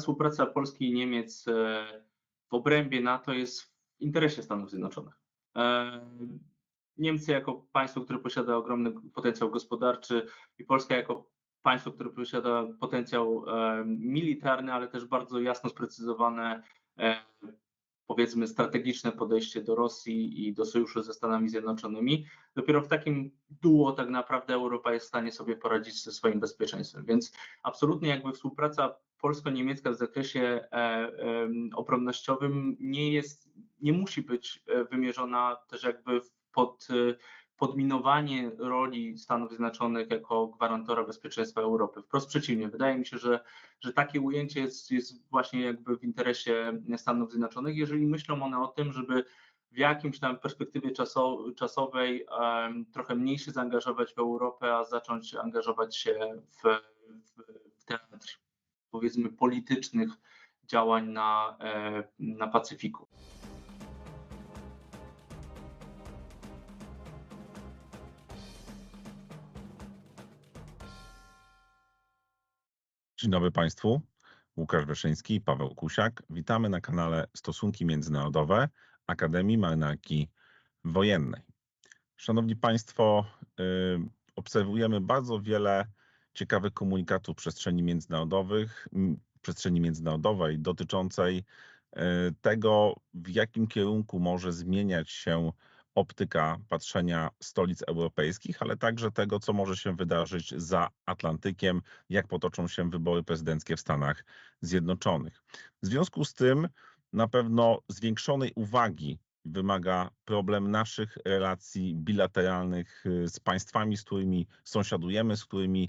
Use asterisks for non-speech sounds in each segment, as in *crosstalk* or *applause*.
współpraca Polski i Niemiec w obrębie NATO jest w interesie Stanów Zjednoczonych. Niemcy jako państwo, które posiada ogromny potencjał gospodarczy i Polska jako państwo, które posiada potencjał militarny, ale też bardzo jasno sprecyzowane powiedzmy strategiczne podejście do Rosji i do sojuszu ze Stanami Zjednoczonymi. Dopiero w takim duo tak naprawdę Europa jest w stanie sobie poradzić ze swoim bezpieczeństwem. Więc absolutnie jakby współpraca polsko-niemiecka w zakresie e, e, obronnościowym nie jest, nie musi być e, wymierzona też jakby pod podminowanie roli Stanów Zjednoczonych jako gwarantora bezpieczeństwa Europy. Wprost przeciwnie, wydaje mi się, że, że takie ujęcie jest, jest właśnie jakby w interesie Stanów Zjednoczonych, jeżeli myślą one o tym, żeby w jakimś tam perspektywie czasowej um, trochę mniej się zaangażować w Europę, a zacząć angażować się w, w, w teatr powiedzmy politycznych działań na, e, na Pacyfiku. Dzień dobry Państwu. Łukasz Wyszyński i Paweł Kusiak. Witamy na kanale Stosunki Międzynarodowe Akademii Marynarki Wojennej. Szanowni Państwo, yy, obserwujemy bardzo wiele ciekawych komunikatów przestrzeni międzynarodowych, przestrzeni międzynarodowej dotyczącej yy, tego, w jakim kierunku może zmieniać się optyka patrzenia stolic europejskich, ale także tego, co może się wydarzyć za Atlantykiem, jak potoczą się wybory prezydenckie w Stanach Zjednoczonych. W związku z tym na pewno zwiększonej uwagi wymaga problem naszych relacji bilateralnych y, z państwami, z którymi sąsiadujemy, z którymi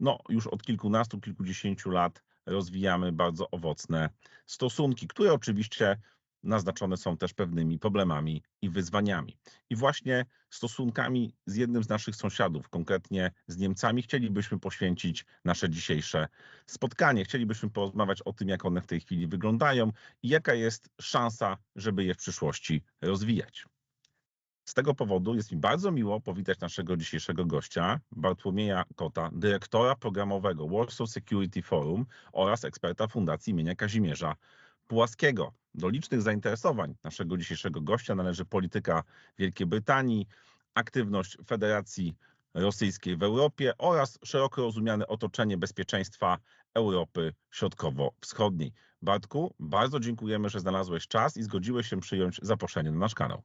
no, już od kilkunastu, kilkudziesięciu lat rozwijamy bardzo owocne stosunki, które oczywiście naznaczone są też pewnymi problemami i wyzwaniami. I właśnie stosunkami z jednym z naszych sąsiadów, konkretnie z Niemcami, chcielibyśmy poświęcić nasze dzisiejsze spotkanie. Chcielibyśmy porozmawiać o tym, jak one w tej chwili wyglądają i jaka jest szansa, żeby je w przyszłości rozwijać. Z tego powodu jest mi bardzo miło powitać naszego dzisiejszego gościa, Bartłomieja Kota, dyrektora programowego Warsaw Security Forum oraz eksperta Fundacji imienia Kazimierza Pułaskiego. Do licznych zainteresowań naszego dzisiejszego gościa należy polityka Wielkiej Brytanii, aktywność Federacji Rosyjskiej w Europie oraz szeroko rozumiane otoczenie bezpieczeństwa Europy Środkowo-Wschodniej. Bartku, bardzo dziękujemy, że znalazłeś czas i zgodziłeś się przyjąć zaproszenie na nasz kanał.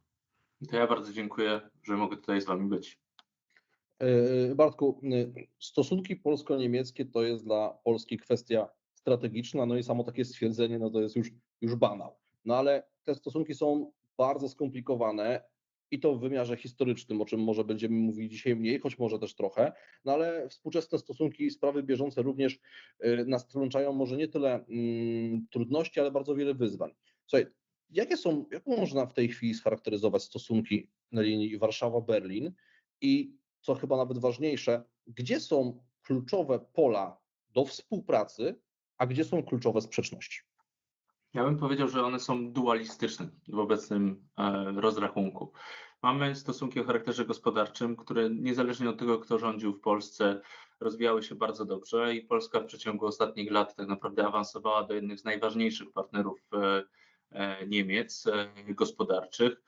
To ja bardzo dziękuję, że mogę tutaj z Wami być. E, Bartku, e, stosunki polsko-niemieckie to jest dla Polski kwestia strategiczna, no i samo takie stwierdzenie, no to jest już, już banał. No ale te stosunki są bardzo skomplikowane i to w wymiarze historycznym, o czym może będziemy mówili dzisiaj mniej, choć może też trochę, no ale współczesne stosunki i sprawy bieżące również y, nas trączają może nie tyle mm, trudności, ale bardzo wiele wyzwań. Słuchaj, jakie są, jak można w tej chwili scharakteryzować stosunki na linii Warszawa-Berlin i co chyba nawet ważniejsze, gdzie są kluczowe pola do współpracy a gdzie są kluczowe sprzeczności? Ja bym powiedział, że one są dualistyczne w obecnym e, rozrachunku. Mamy stosunki o charakterze gospodarczym, które niezależnie od tego, kto rządził w Polsce, rozwijały się bardzo dobrze i Polska w przeciągu ostatnich lat tak naprawdę awansowała do jednych z najważniejszych partnerów e, e, Niemiec gospodarczych.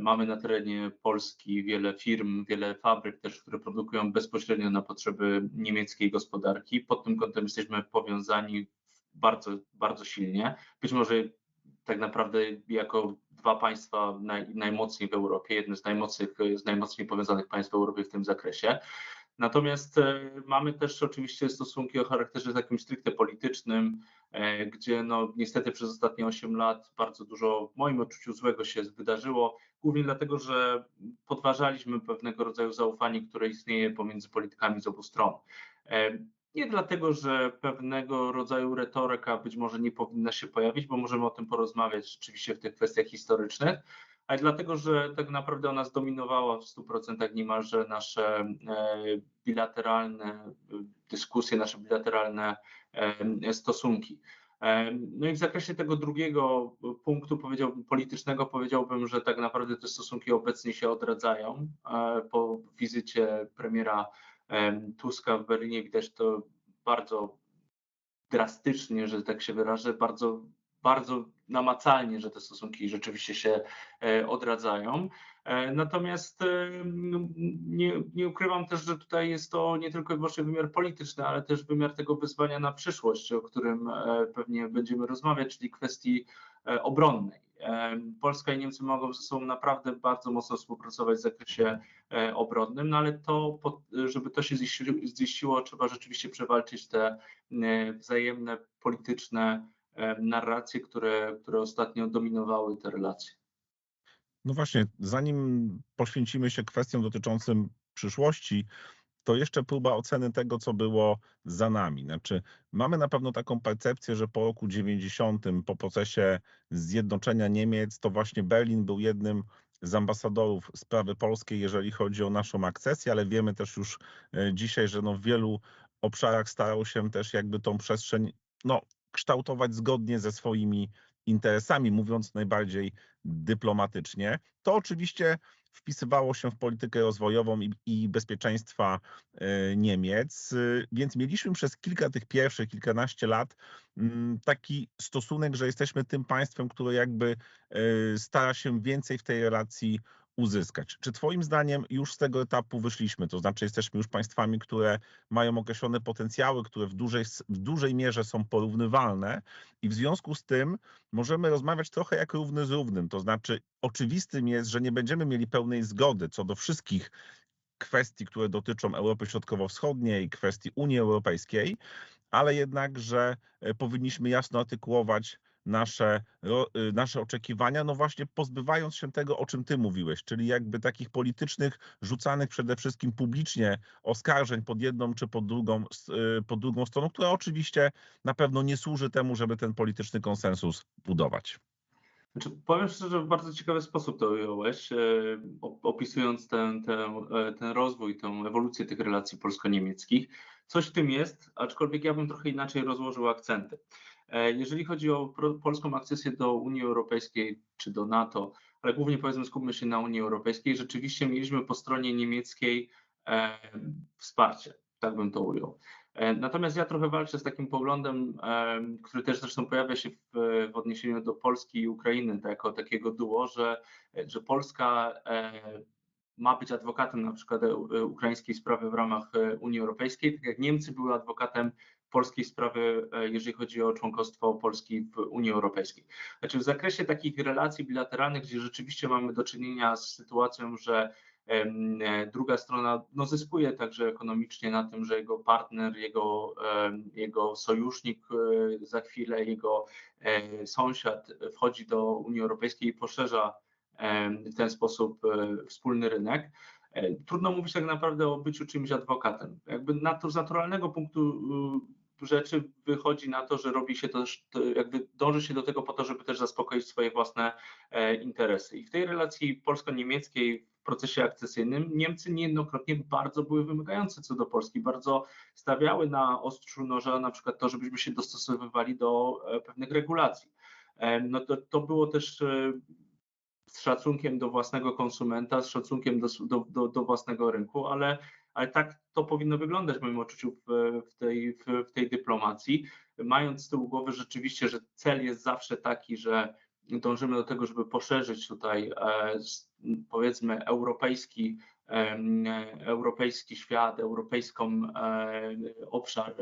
Mamy na terenie Polski wiele firm, wiele fabryk też, które produkują bezpośrednio na potrzeby niemieckiej gospodarki. Pod tym kątem jesteśmy powiązani bardzo, bardzo silnie. Być może tak naprawdę jako dwa państwa naj, najmocniej w Europie, jedne z z najmocniej powiązanych państw w Europie w tym zakresie. Natomiast e, mamy też oczywiście stosunki o charakterze takim stricte politycznym, e, gdzie no niestety przez ostatnie 8 lat bardzo dużo w moim odczuciu złego się wydarzyło, głównie dlatego, że podważaliśmy pewnego rodzaju zaufanie, które istnieje pomiędzy politykami z obu stron. E, nie dlatego, że pewnego rodzaju retoryka być może nie powinna się pojawić, bo możemy o tym porozmawiać rzeczywiście w tych kwestiach historycznych, ale dlatego, że tak naprawdę ona zdominowała w 100% niemalże nasze e, bilateralne dyskusje, nasze bilateralne e, stosunki. E, no i w zakresie tego drugiego punktu powiedział, politycznego powiedziałbym, że tak naprawdę te stosunki obecnie się odradzają. Po wizycie premiera Tuska w Berlinie widać to bardzo drastycznie, że tak się wyrażę, bardzo, bardzo namacalnie, że te stosunki rzeczywiście się odradzają. Natomiast no, nie, nie, ukrywam też, że tutaj jest to nie tylko i wyłącznie wymiar polityczny, ale też wymiar tego wyzwania na przyszłość, o którym pewnie będziemy rozmawiać, czyli kwestii obronnej. Polska i Niemcy mogą ze sobą naprawdę bardzo mocno współpracować w zakresie e, obronnym, no ale to, żeby to się ziściło, trzeba rzeczywiście przewalczyć te e, wzajemne polityczne narracje, które, które ostatnio dominowały te relacje. No właśnie, zanim poświęcimy się kwestiom dotyczącym przyszłości, to jeszcze próba oceny tego, co było za nami. Znaczy, mamy na pewno taką percepcję, że po roku 90, po procesie zjednoczenia Niemiec, to właśnie Berlin był jednym z ambasadorów sprawy polskiej, jeżeli chodzi o naszą akcesję, ale wiemy też już e, dzisiaj, że no w wielu obszarach starał się też jakby tą przestrzeń no, kształtować zgodnie ze swoimi interesami, mówiąc najbardziej dyplomatycznie. To oczywiście wpisywało się w politykę rozwojową i, i bezpieczeństwa e, Niemiec, e, więc mieliśmy przez kilka tych pierwszych, kilkanaście lat mm, taki stosunek, że jesteśmy tym państwem, które jakby e, stara się więcej w tej relacji uzyskać. Czy Twoim zdaniem już z tego etapu wyszliśmy? To znaczy, jesteśmy już państwami, które mają określone potencjały, które w dużej, w dużej mierze są porównywalne, i w związku z tym możemy rozmawiać trochę jak równy z równym. To znaczy, oczywistym jest, że nie będziemy mieli pełnej zgody co do wszystkich kwestii, które dotyczą Europy Środkowo-Wschodniej, kwestii Unii Europejskiej, ale jednak, że e, powinniśmy jasno artykułować nasze, y, nasze oczekiwania, no właśnie pozbywając się tego, o czym ty mówiłeś, czyli jakby takich politycznych, rzucanych przede wszystkim publicznie oskarżeń pod jedną czy pod drugą, y, pod drugą stroną, która oczywiście na pewno nie służy temu, żeby ten polityczny konsensus budować. Znaczy, powiem szczerze, w bardzo ciekawy sposób to ująłeś, e, opisując ten, ten, ten rozwój, tę ewolucję tych relacji polsko-niemieckich. Coś w tym jest, aczkolwiek ja bym trochę inaczej rozłożył akcenty. E, jeżeli chodzi o polską akcesję do Unii Europejskiej czy do NATO, ale głównie powiedzmy skupmy się na Unii Europejskiej, rzeczywiście mieliśmy po stronie niemieckiej e, wsparcie, tak bym to ujął. E, natomiast ja trochę walczę z takim poglądem, który też zresztą pojawia się w, w odniesieniu do Polski i Ukrainy, tak, jako takiego duo, że, że Polska ma być adwokatem na przykład ukraińskiej sprawy w ramach Unii Europejskiej, tak jak Niemcy były adwokatem polskiej sprawy, e, jeżeli chodzi o członkostwo Polski w Unii Europejskiej. Znaczy w zakresie takich relacji bilateralnych, gdzie rzeczywiście mamy do czynienia z sytuacją, że e, druga strona no, zyskuje także ekonomicznie na tym, że jego partner, jego, jego sojusznik e, za chwilę, jego sąsiad wchodzi do Unii Europejskiej i poszerza w ten sposób wspólny rynek. Trudno mówić tak naprawdę o byciu czymś adwokatem. Jakby z naturalnego punktu rzeczy wychodzi na to, że robi się to, jakby dąży się do tego po to, żeby też zaspokoić swoje własne e, interesy. I w tej relacji polsko-niemieckiej w procesie akcesyjnym Niemcy niejednokrotnie bardzo były wymagające co do Polski, bardzo stawiały na ostrzu noża na przykład to, żebyśmy się dostosowywali do e, pewnych regulacji. E, no to, to było też z szacunkiem do własnego konsumenta, z szacunkiem do, do, do własnego rynku, ale ale tak to powinno wyglądać w moim odczuciu w, tej, w, tej dyplomacji, mając z tyłu głowy rzeczywiście, że cel jest zawsze taki, że dążymy do tego, żeby poszerzyć tutaj e, powiedzmy europejski, e, europejski świat, europejską e, obszar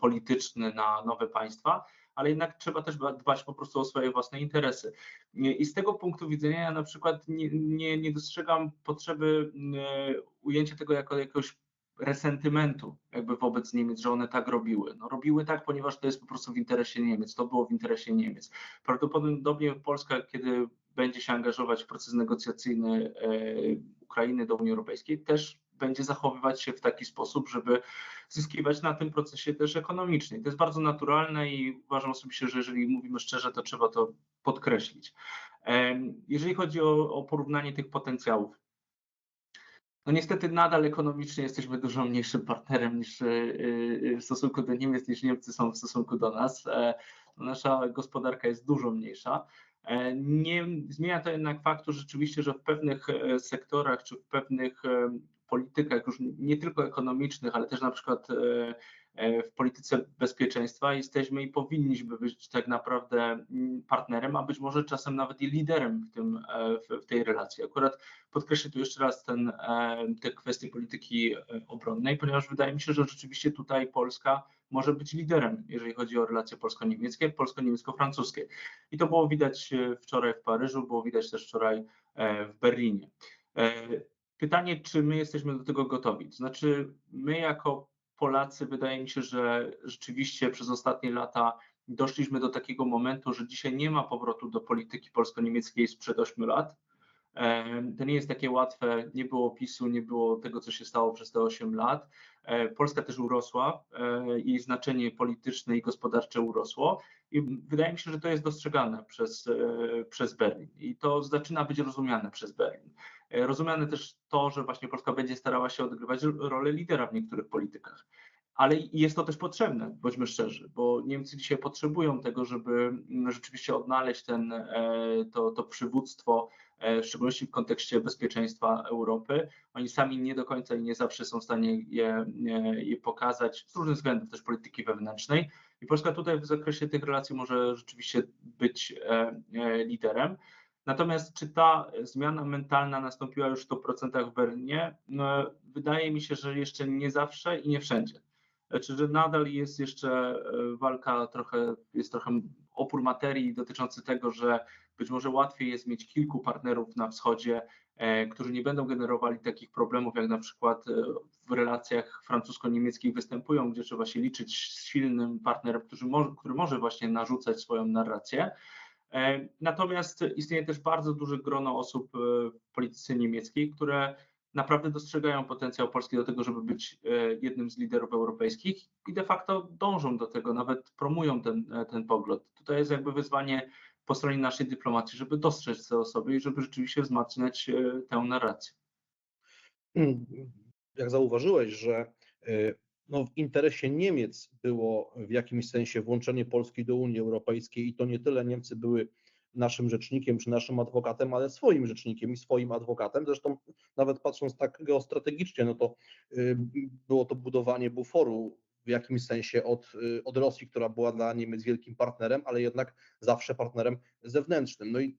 polityczny na nowe państwa, ale jednak trzeba też dbać po prostu o swoje własne interesy. I z tego punktu widzenia ja na przykład nie, nie, nie dostrzegam potrzeby e, ujęcia tego jako jakiegoś resentymentu jakby wobec Niemiec, że one tak robiły. No robiły tak, ponieważ to jest po prostu w interesie Niemiec, to było w interesie Niemiec. Prawdopodobnie Polska, kiedy będzie się angażować w proces negocjacyjny e, Ukrainy do Unii Europejskiej, też będzie zachowywać się w taki sposób, żeby zyskiwać na tym procesie też ekonomicznie. To jest bardzo naturalne i uważam osobiście, że jeżeli mówimy szczerze, to trzeba to podkreślić. Jeżeli chodzi o, o porównanie tych potencjałów, no niestety nadal ekonomicznie jesteśmy dużo mniejszym partnerem niż e, e, w stosunku do Niemiec, niż Niemcy są w stosunku do nas. E, nasza gospodarka jest dużo mniejsza. Nie zmienia to jednak faktu rzeczywiście, że w pewnych sektorach czy w pewnych politykach już nie tylko ekonomicznych, ale też na przykład e, e, w polityce bezpieczeństwa jesteśmy i powinniśmy być tak naprawdę mm, partnerem, a być może czasem nawet i liderem w, tym, e, w, tej relacji. Akurat podkreślę tu jeszcze raz ten, te kwestie polityki obronnej, ponieważ wydaje mi się, że rzeczywiście tutaj Polska może być liderem, jeżeli chodzi o relacje polsko-niemieckie, polsko-niemiecko-francuskie. I to było widać wczoraj w Paryżu, było widać też wczoraj w Berlinie. Pytanie, czy my jesteśmy do tego gotowi? To znaczy, my jako Polacy, wydaje mi się, że rzeczywiście przez ostatnie lata doszliśmy do takiego momentu, że dzisiaj nie ma powrotu do polityki polsko-niemieckiej sprzed 8 lat. To nie jest takie łatwe, nie było PiSu, nie było tego, co się stało przez te 8 lat. E, Polska też urosła, e, jej znaczenie polityczne i gospodarcze urosło i wydaje mi się, że to jest dostrzegane przez, e, przez Berlin i to zaczyna być rozumiane przez Berlin. Rozumiane też to, że właśnie Polska będzie starała się odgrywać rolę lidera w niektórych politykach. Ale jest to też potrzebne, bądźmy szczerzy, bo Niemcy dzisiaj potrzebują tego, żeby rzeczywiście odnaleźć ten, to, to przywództwo E, w szczególności w kontekście bezpieczeństwa Europy. Oni sami nie do końca i nie zawsze są w stanie je, je pokazać z różnych względów, też polityki wewnętrznej. I Polska tutaj w zakresie tych relacji może rzeczywiście być e, e, liderem. Natomiast czy ta zmiana mentalna nastąpiła już w 100% w Berlinie? No, wydaje mi się, że jeszcze nie zawsze i nie wszędzie. Znaczy, że nadal jest jeszcze walka trochę, jest trochę opór materii dotyczący tego, że być może łatwiej jest mieć kilku partnerów na wschodzie, e, którzy nie będą generowali takich problemów, jak na przykład e, w relacjach francusko-niemieckich występują, gdzie trzeba się liczyć z silnym partnerem, który może, który może właśnie narzucać swoją narrację. E, natomiast istnieje też bardzo duże grono osób w polityce niemieckiej, które naprawdę dostrzegają potencjał Polski do tego, żeby być jednym z liderów europejskich i de facto dążą do tego, nawet promują ten, ten pogląd. Tutaj jest jakby wyzwanie po stronie naszej dyplomacji, żeby dostrzec te osoby i żeby rzeczywiście wzmacniać e, tę narrację. Jak zauważyłeś, że e, no, w interesie Niemiec było w jakimś sensie włączenie Polski do Unii Europejskiej i to nie tyle Niemcy były naszym rzecznikiem czy naszym adwokatem, ale swoim rzecznikiem i swoim adwokatem. Zresztą nawet patrząc tak geostrategicznie, no to e, było to budowanie buforu w jakimś sensie od, y, od Rosji, która była dla Niemiec wielkim partnerem, ale jednak zawsze partnerem zewnętrznym. No i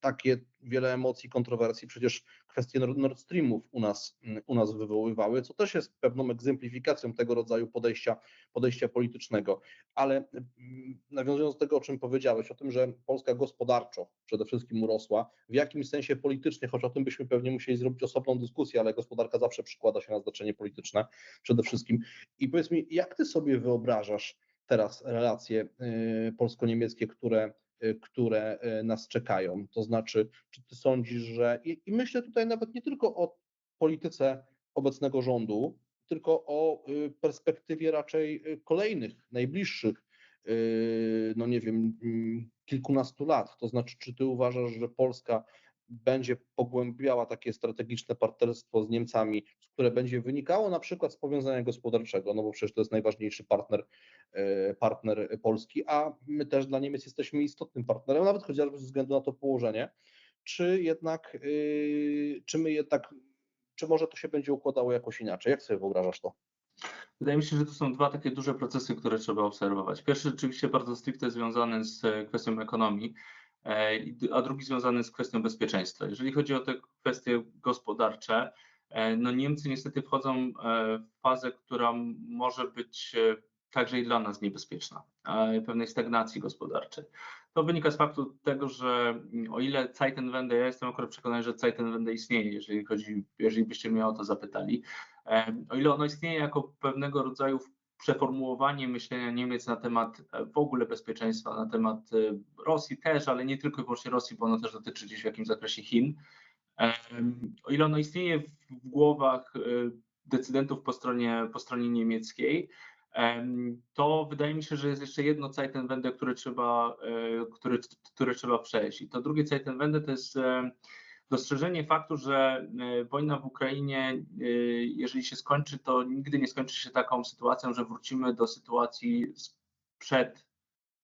takie wiele emocji, kontrowersji przecież kwestie Nord Streamów u nas, u nas wywoływały, co też jest pewną egzemplifikacją tego rodzaju podejścia, podejścia politycznego. Ale mm, nawiązując do tego, o czym powiedziałeś, o tym, że Polska gospodarczo przede wszystkim urosła, w jakimś sensie politycznie, choć o tym byśmy pewnie musieli zrobić osobną dyskusję, ale gospodarka zawsze przykłada się na znaczenie polityczne przede wszystkim. I powiedz mi, jak ty sobie wyobrażasz teraz relacje y, polsko-niemieckie, które które y, nas czekają. To znaczy, czy ty sądzisz, że i, i myślę tutaj nawet nie tylko o polityce obecnego rządu, tylko o y, perspektywie raczej kolejnych, najbliższych, no nie wiem, mm, kilkunastu lat. To znaczy, czy ty uważasz, że Polska będzie pogłębiała takie strategiczne partnerstwo z Niemcami, które będzie wynikało na przykład z powiązania gospodarczego, no bo przecież to jest najważniejszy partner, e, partner Polski, a my też dla Niemiec jesteśmy istotnym partnerem, nawet chociażby ze względu na to położenie, czy jednak, e, czy my jednak, czy może to się będzie układało jakoś inaczej? Jak sobie wyobrażasz to? Wydaje mi się, że to są dwa takie duże procesy, które trzeba obserwować. Pierwszy rzeczywiście bardzo stricte związany z kwestią ekonomii, E, a drugi związany z kwestią bezpieczeństwa. Jeżeli chodzi o te kwestie gospodarcze, e, no Niemcy niestety wchodzą e, w fazę, która może być także i dla nas niebezpieczna, pewnej stagnacji gospodarczej. To wynika z faktu tego, że o ile Zeitenwende, ja jestem akurat przekonany, że Zeitenwende istnieje, jeżeli chodzi, jeżeli byście mnie o to zapytali, o ile ono istnieje jako pewnego rodzaju przeformułowanie myślenia Niemiec na temat e, w ogóle bezpieczeństwa, na temat e, Rosji też, ale nie tylko i wyłącznie Rosji, bo ono też dotyczy gdzieś w jakimś zakresie Chin. O ile ono istnieje w głowach e, decydentów po stronie, po stronie niemieckiej, to wydaje mi się, że jest jeszcze jedno Zeitenwende, które trzeba, które, które trzeba przejść. I to drugie Zeitenwende to jest dostrzeżenie faktu, że e, wojna w Ukrainie, e, jeżeli się skończy, to nigdy nie skończy się taką sytuacją, że wrócimy do sytuacji sprzed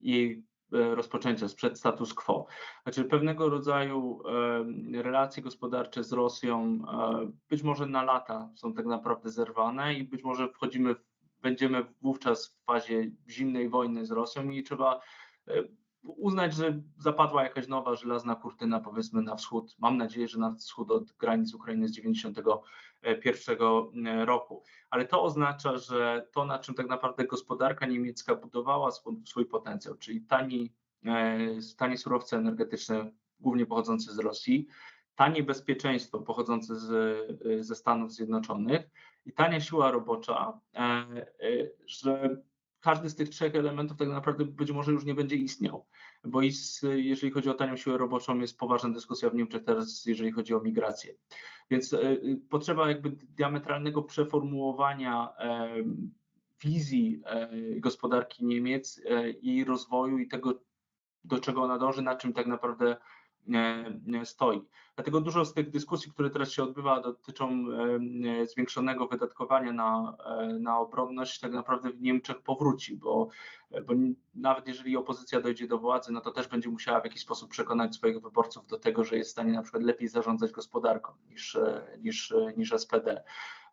jej e, rozpoczęcia, sprzed status quo. Znaczy pewnego rodzaju relacje gospodarcze z Rosją być może na lata są tak naprawdę zerwane i być może wchodzimy, będziemy wówczas w fazie zimnej wojny z Rosją i trzeba uznać, że zapadła jakaś nowa żelazna kurtyna powiedzmy na wschód. Mam nadzieję, że na wschód od granic Ukrainy z 91 roku. Ale to oznacza, że to, na czym tak naprawdę gospodarka niemiecka budowała swój, swój potencjał, czyli tani, e, tanie surowce energetyczne, głównie pochodzące z Rosji, tanie bezpieczeństwo pochodzące z, e, ze Stanów Zjednoczonych i tania siła robocza, e, e, że każdy z tych trzech elementów tak naprawdę być może już nie będzie istniał. Bo is, jeżeli chodzi o tanią siłę roboczą, jest poważna dyskusja w Niemczech teraz, jeżeli chodzi o migrację. Więc y, potrzeba jakby diametralnego przeformułowania e, wizji e, gospodarki Niemiec i rozwoju i tego, do czego ona dąży, na czym tak naprawdę stoi. Dlatego dużo z tych dyskusji, które teraz się odbywa, dotyczą e, zwiększonego wydatkowania na, e, na obronność, tak naprawdę w Niemczech powróci, bo, bo nawet jeżeli opozycja dojdzie do władzy, no to też będzie musiała w jakiś sposób przekonać swoich wyborców do tego, że jest w stanie na przykład lepiej zarządzać gospodarką niż, e, niż, e, niż SPD.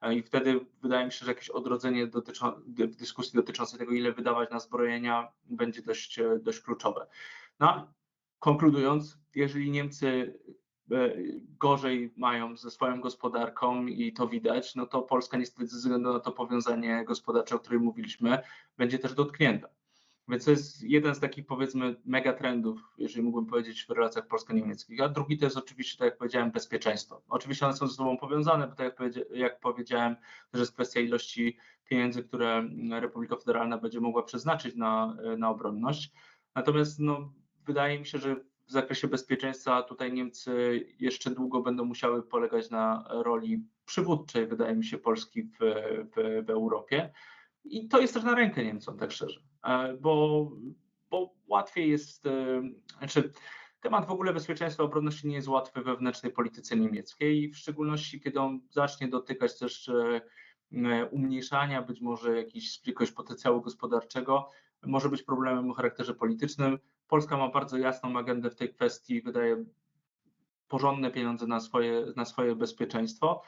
E, I wtedy wydaje mi się, że jakieś odrodzenie dotyczą, dyskusji dotyczącej tego, ile wydawać na zbrojenia, będzie dość, e, dość kluczowe. No, konkludując, jeżeli Niemcy e, gorzej mają ze swoją gospodarką i to widać, no to Polska niestety ze względu na to powiązanie gospodarcze, o którym mówiliśmy, będzie też dotknięta. Więc to jest jeden z takich powiedzmy megatrendów, jeżeli mógłbym powiedzieć, w relacjach polsko-niemieckich. A drugi to jest oczywiście, tak jak powiedziałem, bezpieczeństwo. Oczywiście one są ze sobą powiązane, bo tak jak, powiedzia- jak powiedziałem, też jest kwestia ilości pieniędzy, które Republika Federalna będzie mogła przeznaczyć na, na obronność. Natomiast no, wydaje mi się, że w zakresie bezpieczeństwa tutaj Niemcy jeszcze długo będą musiały polegać na roli przywódczej, wydaje mi się, Polski w, w, w Europie. I to jest też na rękę Niemcom, tak szczerze, E, bo, bo łatwiej jest, e, znaczy temat w ogóle bezpieczeństwa obronności nie jest łatwy we wewnętrznej polityce niemieckiej, w szczególności kiedy on zacznie dotykać też e, umniejszania być może jakiś, jakiegoś potencjału gospodarczego, może być problemem o charakterze politycznym. Polska ma bardzo jasną agendę w tej kwestii, wydaje porządne pieniądze na swoje, na swoje bezpieczeństwo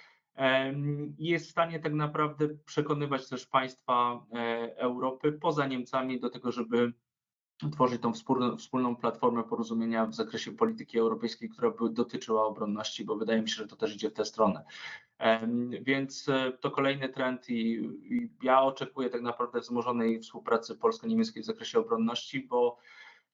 i jest w stanie tak naprawdę przekonywać też państwa e, Europy poza Niemcami do tego, żeby tworzyć tą wspólną, platformę porozumienia w zakresie polityki europejskiej, która by dotyczyła obronności, bo wydaje mi się, że to też idzie w tę stronę. Więc e, to kolejny trend i, i ja oczekuję tak naprawdę wzmożonej współpracy polsko-niemieckiej w zakresie obronności, bo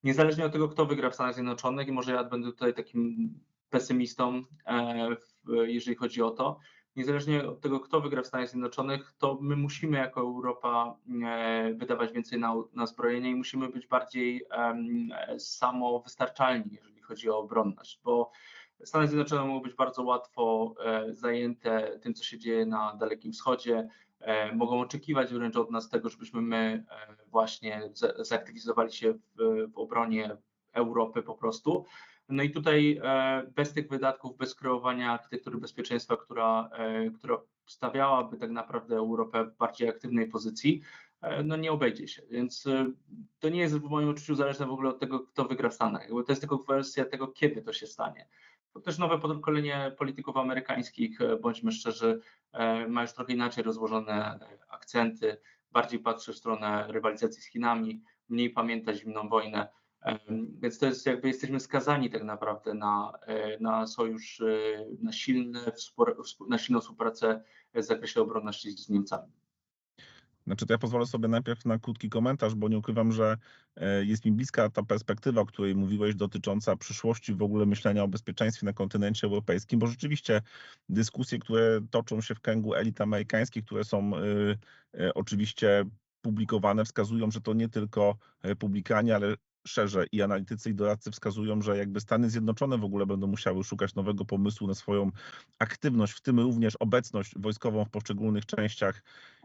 niezależnie od tego, kto wygra w Stanach Zjednoczonych, i może ja będę tutaj takim pesymistą, e, jeżeli chodzi o to, niezależnie od tego, kto wygra w Stanach Zjednoczonych, to my musimy jako Europa e, wydawać więcej na, na zbrojenie i musimy być bardziej em, samowystarczalni, jeżeli chodzi o obronność, bo Stany Zjednoczone mogą być bardzo łatwo e, zajęte tym, co się dzieje na Dalekim Wschodzie, e, mogą oczekiwać wręcz od nas tego, żebyśmy my e, właśnie za- zaktywizowali się w, w obronie Europy po prostu. No i tutaj e, bez tych wydatków, bez kreowania architektury bezpieczeństwa, która, e, która stawiałaby tak naprawdę Europę w bardziej aktywnej pozycji, e, no nie obejdzie się. Więc to nie jest w moim odczuciu zależne w ogóle od tego, kto wygra w Stanach. To jest tylko kwestia tego, kiedy to się stanie. To też nowe pokolenie polityków amerykańskich, bądźmy szczerzy, ma już trochę inaczej rozłożone akcenty, bardziej patrzy w stronę rywalizacji z Chinami, mniej pamięta zimną wojnę. Więc to jest jakby jesteśmy skazani tak naprawdę na, e, na sojusz, e, na, silne, na silną współpracę w zakresie obronności z Niemcami. Znaczy, to ja pozwolę sobie najpierw na krótki komentarz, bo nie ukrywam, że e, jest mi bliska ta perspektywa, o której mówiłeś, dotycząca przyszłości w ogóle myślenia o bezpieczeństwie na kontynencie europejskim, bo rzeczywiście dyskusje, które toczą się w kręgu elit amerykańskich, które są e, e, oczywiście publikowane, wskazują, że to nie tylko republikanie, ale szerzej i analitycy i doradcy wskazują, że jakby Stany Zjednoczone w ogóle będą musiały szukać nowego pomysłu na swoją aktywność, w tym również obecność wojskową w poszczególnych częściach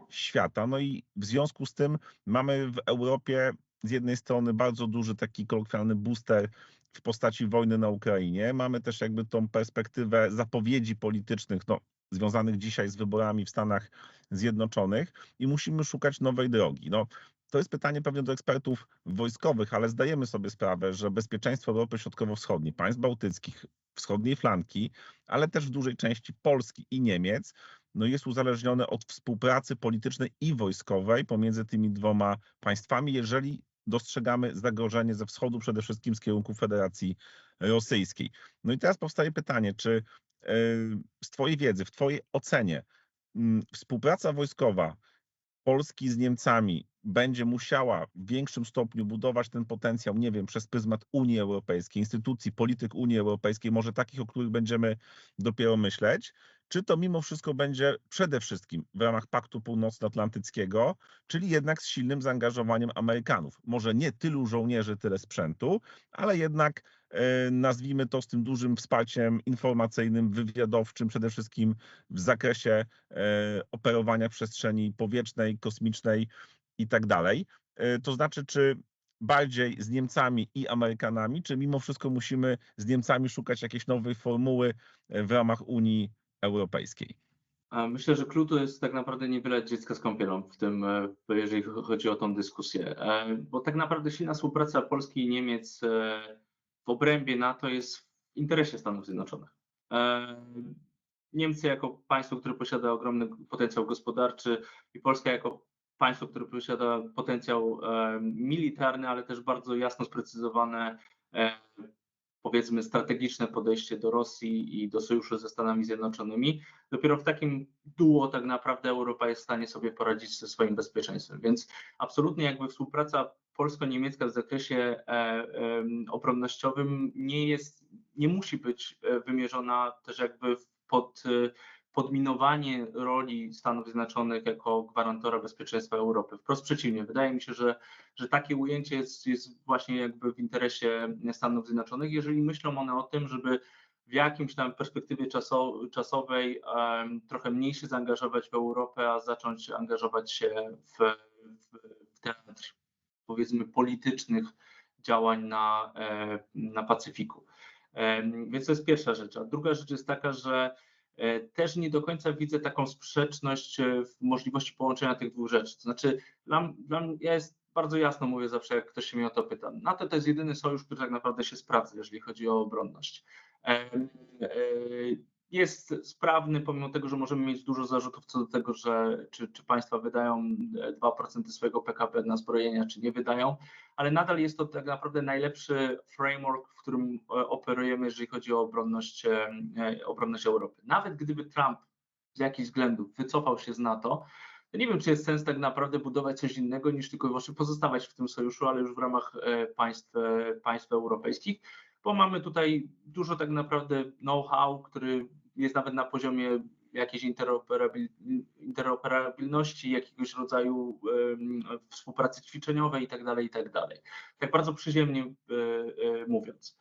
świata. No i w związku z tym mamy w Europie z jednej strony bardzo duży taki kolokwialny booster w postaci wojny na Ukrainie. Mamy też jakby tą perspektywę zapowiedzi politycznych, no, związanych dzisiaj z wyborami w Stanach Zjednoczonych i musimy szukać nowej drogi. No, to jest pytanie pewnie do ekspertów wojskowych, ale zdajemy sobie sprawę, że bezpieczeństwo Europy Środkowo-Wschodniej, państw bałtyckich, wschodniej flanki, ale też w dużej części Polski i Niemiec, no jest uzależnione od współpracy politycznej i wojskowej pomiędzy tymi dwoma państwami, jeżeli dostrzegamy zagrożenie ze wschodu, przede wszystkim z kierunku Federacji Rosyjskiej. No i teraz powstaje pytanie, czy e, z Twojej wiedzy, w Twojej ocenie, mm, współpraca wojskowa Polski z Niemcami będzie musiała w większym stopniu budować ten potencjał, nie wiem, przez pryzmat Unii Europejskiej, instytucji, polityk Unii Europejskiej, może takich, o których będziemy dopiero myśleć, czy to mimo wszystko będzie przede wszystkim w ramach Paktu Północnoatlantyckiego, czyli jednak z silnym zaangażowaniem Amerykanów. Może nie tylu żołnierzy, tyle sprzętu, ale jednak nazwijmy to z tym dużym wsparciem informacyjnym, wywiadowczym, przede wszystkim w zakresie e, operowania przestrzeni powietrznej, kosmicznej i tak dalej. E, To znaczy, czy bardziej z Niemcami i Amerykanami, czy mimo wszystko musimy z Niemcami szukać jakiejś nowej formuły e, w ramach Unii Europejskiej? Myślę, że klucz jest tak naprawdę nie wylać dziecka z kąpielą w tym, e, jeżeli chodzi o tą dyskusję, E, bo tak naprawdę silna współpraca Polski i Niemiec e, w obrębie NATO jest w interesie Stanów Zjednoczonych. E, Niemcy jako państwo, które posiada ogromny potencjał gospodarczy i Polska jako państwo, które posiada potencjał e, militarny, ale też bardzo jasno sprecyzowane e, powiedzmy strategiczne podejście do Rosji i do sojuszu ze Stanami Zjednoczonymi. Dopiero w takim duo tak naprawdę Europa jest w stanie sobie poradzić ze swoim bezpieczeństwem. Więc absolutnie jakby współpraca polsko-niemiecka w zakresie e, e, obronnościowym nie jest, nie musi być e, wymierzona też jakby pod podminowanie roli Stanów Zjednoczonych jako gwarantora bezpieczeństwa Europy. Wprost przeciwnie, wydaje mi się, że, że takie ujęcie jest, jest właśnie jakby w interesie Stanów Zjednoczonych, jeżeli myślą one o tym, żeby w jakimś tam perspektywie czaso, czasowej em, trochę mniej się zaangażować w Europę, a zacząć angażować się w, w, w teatr powiedzmy politycznych działań na, e, na Pacyfiku. Em, Więc to jest pierwsza rzecz. A druga rzecz jest taka, że e, też nie do końca widzę taką sprzeczność e, w możliwości połączenia tych dwóch rzeczy. To znaczy, dla, dla mnie, ja jest bardzo jasno mówię zawsze, jak ktoś się mnie o to pyta. NATO to jest jedyny sojusz, który tak naprawdę się sprawdza, jeżeli chodzi o obronność. E, Jest sprawny, pomimo tego, że możemy mieć dużo zarzutów co do tego, że czy, czy państwa wydają e, 2% swojego PKB na zbrojenia, czy nie wydają, ale nadal jest to tak naprawdę najlepszy framework, w którym e, operujemy, jeżeli chodzi o obronność, e, e, obronność Europy. Nawet gdyby Trump z jakichś względów wycofał się z NATO, to nie wiem, czy jest sens tak naprawdę budować coś innego niż tylko i wyłącznie pozostawać w tym sojuszu, ale już w ramach e, państw, e, państw europejskich, bo mamy tutaj dużo tak naprawdę know-how, który jest nawet na poziomie jakiejś interoperabil, interoperabilności, jakiegoś rodzaju em, współpracy ćwiczeniowej i tak dalej, i tak. Tak bardzo przyziemnie e, e, mówiąc.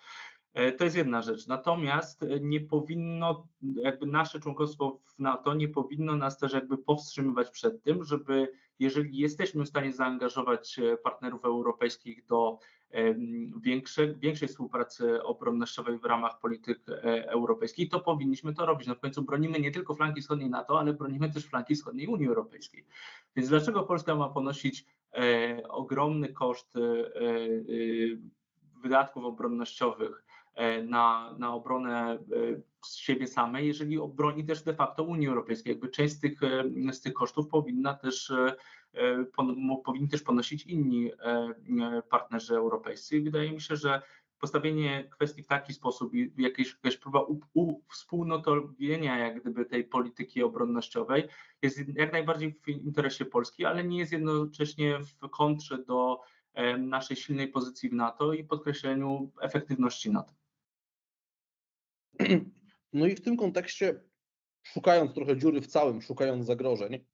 E, To jest jedna rzecz. Natomiast nie powinno, jakby nasze członkostwo w NATO nie powinno nas też jakby powstrzymywać przed tym, żeby jeżeli jesteśmy w stanie zaangażować partnerów europejskich do większe, większej współpracy obronnościowej w ramach polityk e, europejskich, to powinniśmy to robić. No w końcu bronimy nie tylko flanki wschodniej NATO, ale bronimy też flanki wschodniej Unii Europejskiej. Więc dlaczego Polska ma ponosić e, ogromny koszt e, e, wydatków obronnościowych e, na, na obronę e, z siebie samej, jeżeli obroni też de facto Unii Europejskiej. Jakby część z tych, z tych kosztów powinna też, powinni też ponosić inni e, e, partnerzy europejscy. Wydaje mi się, że postawienie kwestii w taki sposób i jakieś, jakaś próba uwspólnotowienia jak gdyby tej polityki obronnościowej jest jak najbardziej w interesie Polski, ale nie jest jednocześnie w kontrze do e, naszej silnej pozycji w NATO i podkreśleniu efektywności NATO. *clears throat* No i w tym kontekście, szukając trochę dziury w całym, szukając zagrożeń,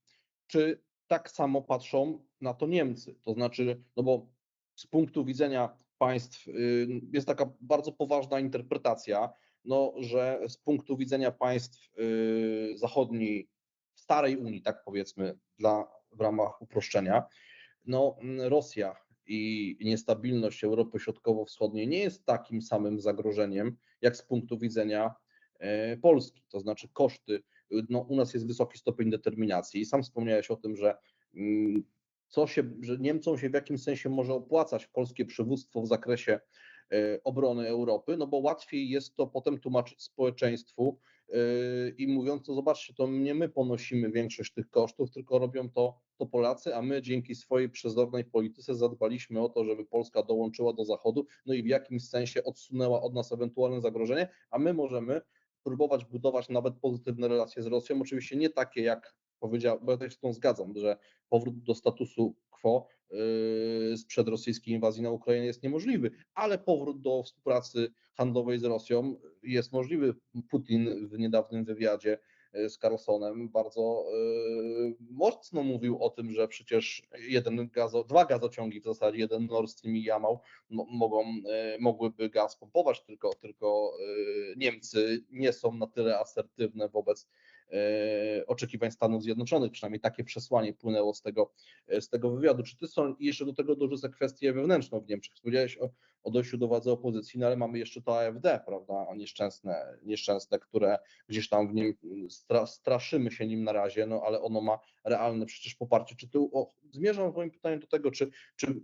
czy tak samo patrzą na to Niemcy? To znaczy, no bo z punktu widzenia państw y, jest taka bardzo poważna interpretacja, no, że z punktu widzenia państw y, zachodniej, starej Unii, tak powiedzmy, dla, w ramach uproszczenia, no, Rosja i niestabilność Europy Środkowo-Wschodniej nie jest takim samym zagrożeniem, jak z punktu widzenia e, Polski. To znaczy koszty, no, u nas jest wysoki stopień determinacji. Sam wspomniałeś o tym, że mm, co się, że Niemcom się w jakimś sensie może opłacać polskie przywództwo w zakresie e, obrony Europy, no bo łatwiej jest to potem tłumaczyć społeczeństwu e, i mówiąc, to zobaczcie, to nie my ponosimy większość tych kosztów, tylko robią to, to Polacy, a my dzięki swojej przezornej polityce zadbaliśmy o to, żeby Polska dołączyła do Zachodu, no i w jakimś sensie odsunęła od nas ewentualne zagrożenie, a my możemy próbować budować nawet pozytywne relacje z Rosją, oczywiście nie takie jak powiedział, bo ja też z tą zgadzam, że powrót do statusu quo yy, sprzed rosyjskiej inwazji na Ukrainę jest niemożliwy, ale powrót do współpracy handlowej z Rosją jest możliwy. Putin w niedawnym wywiadzie z Carlsonem bardzo yy, mocno mówił o tym, że przecież jeden gazo, dwa gazociągi w zasadzie, jeden Nord Stream i Jamał mo- mogą, yy, mogłyby gaz pompować, tylko, tylko Niemcy nie są na tyle asertywne wobec e, oczekiwań Stanów Zjednoczonych, przynajmniej takie przesłanie płynęło z tego, e, z tego wywiadu. Czy ty są, jeszcze do tego dorzucę kwestię wewnętrzną w Niemczech. Powiedziałeś o, o dojściu do władzy opozycji, no ale mamy jeszcze to AfD, prawda, nieszczęsne, nieszczęsne które gdzieś tam w nim stra, straszymy się nim na razie, no ale ono ma realne przecież poparcie. Czy ty, o, zmierzam w moim pytaniu do tego, czy, czy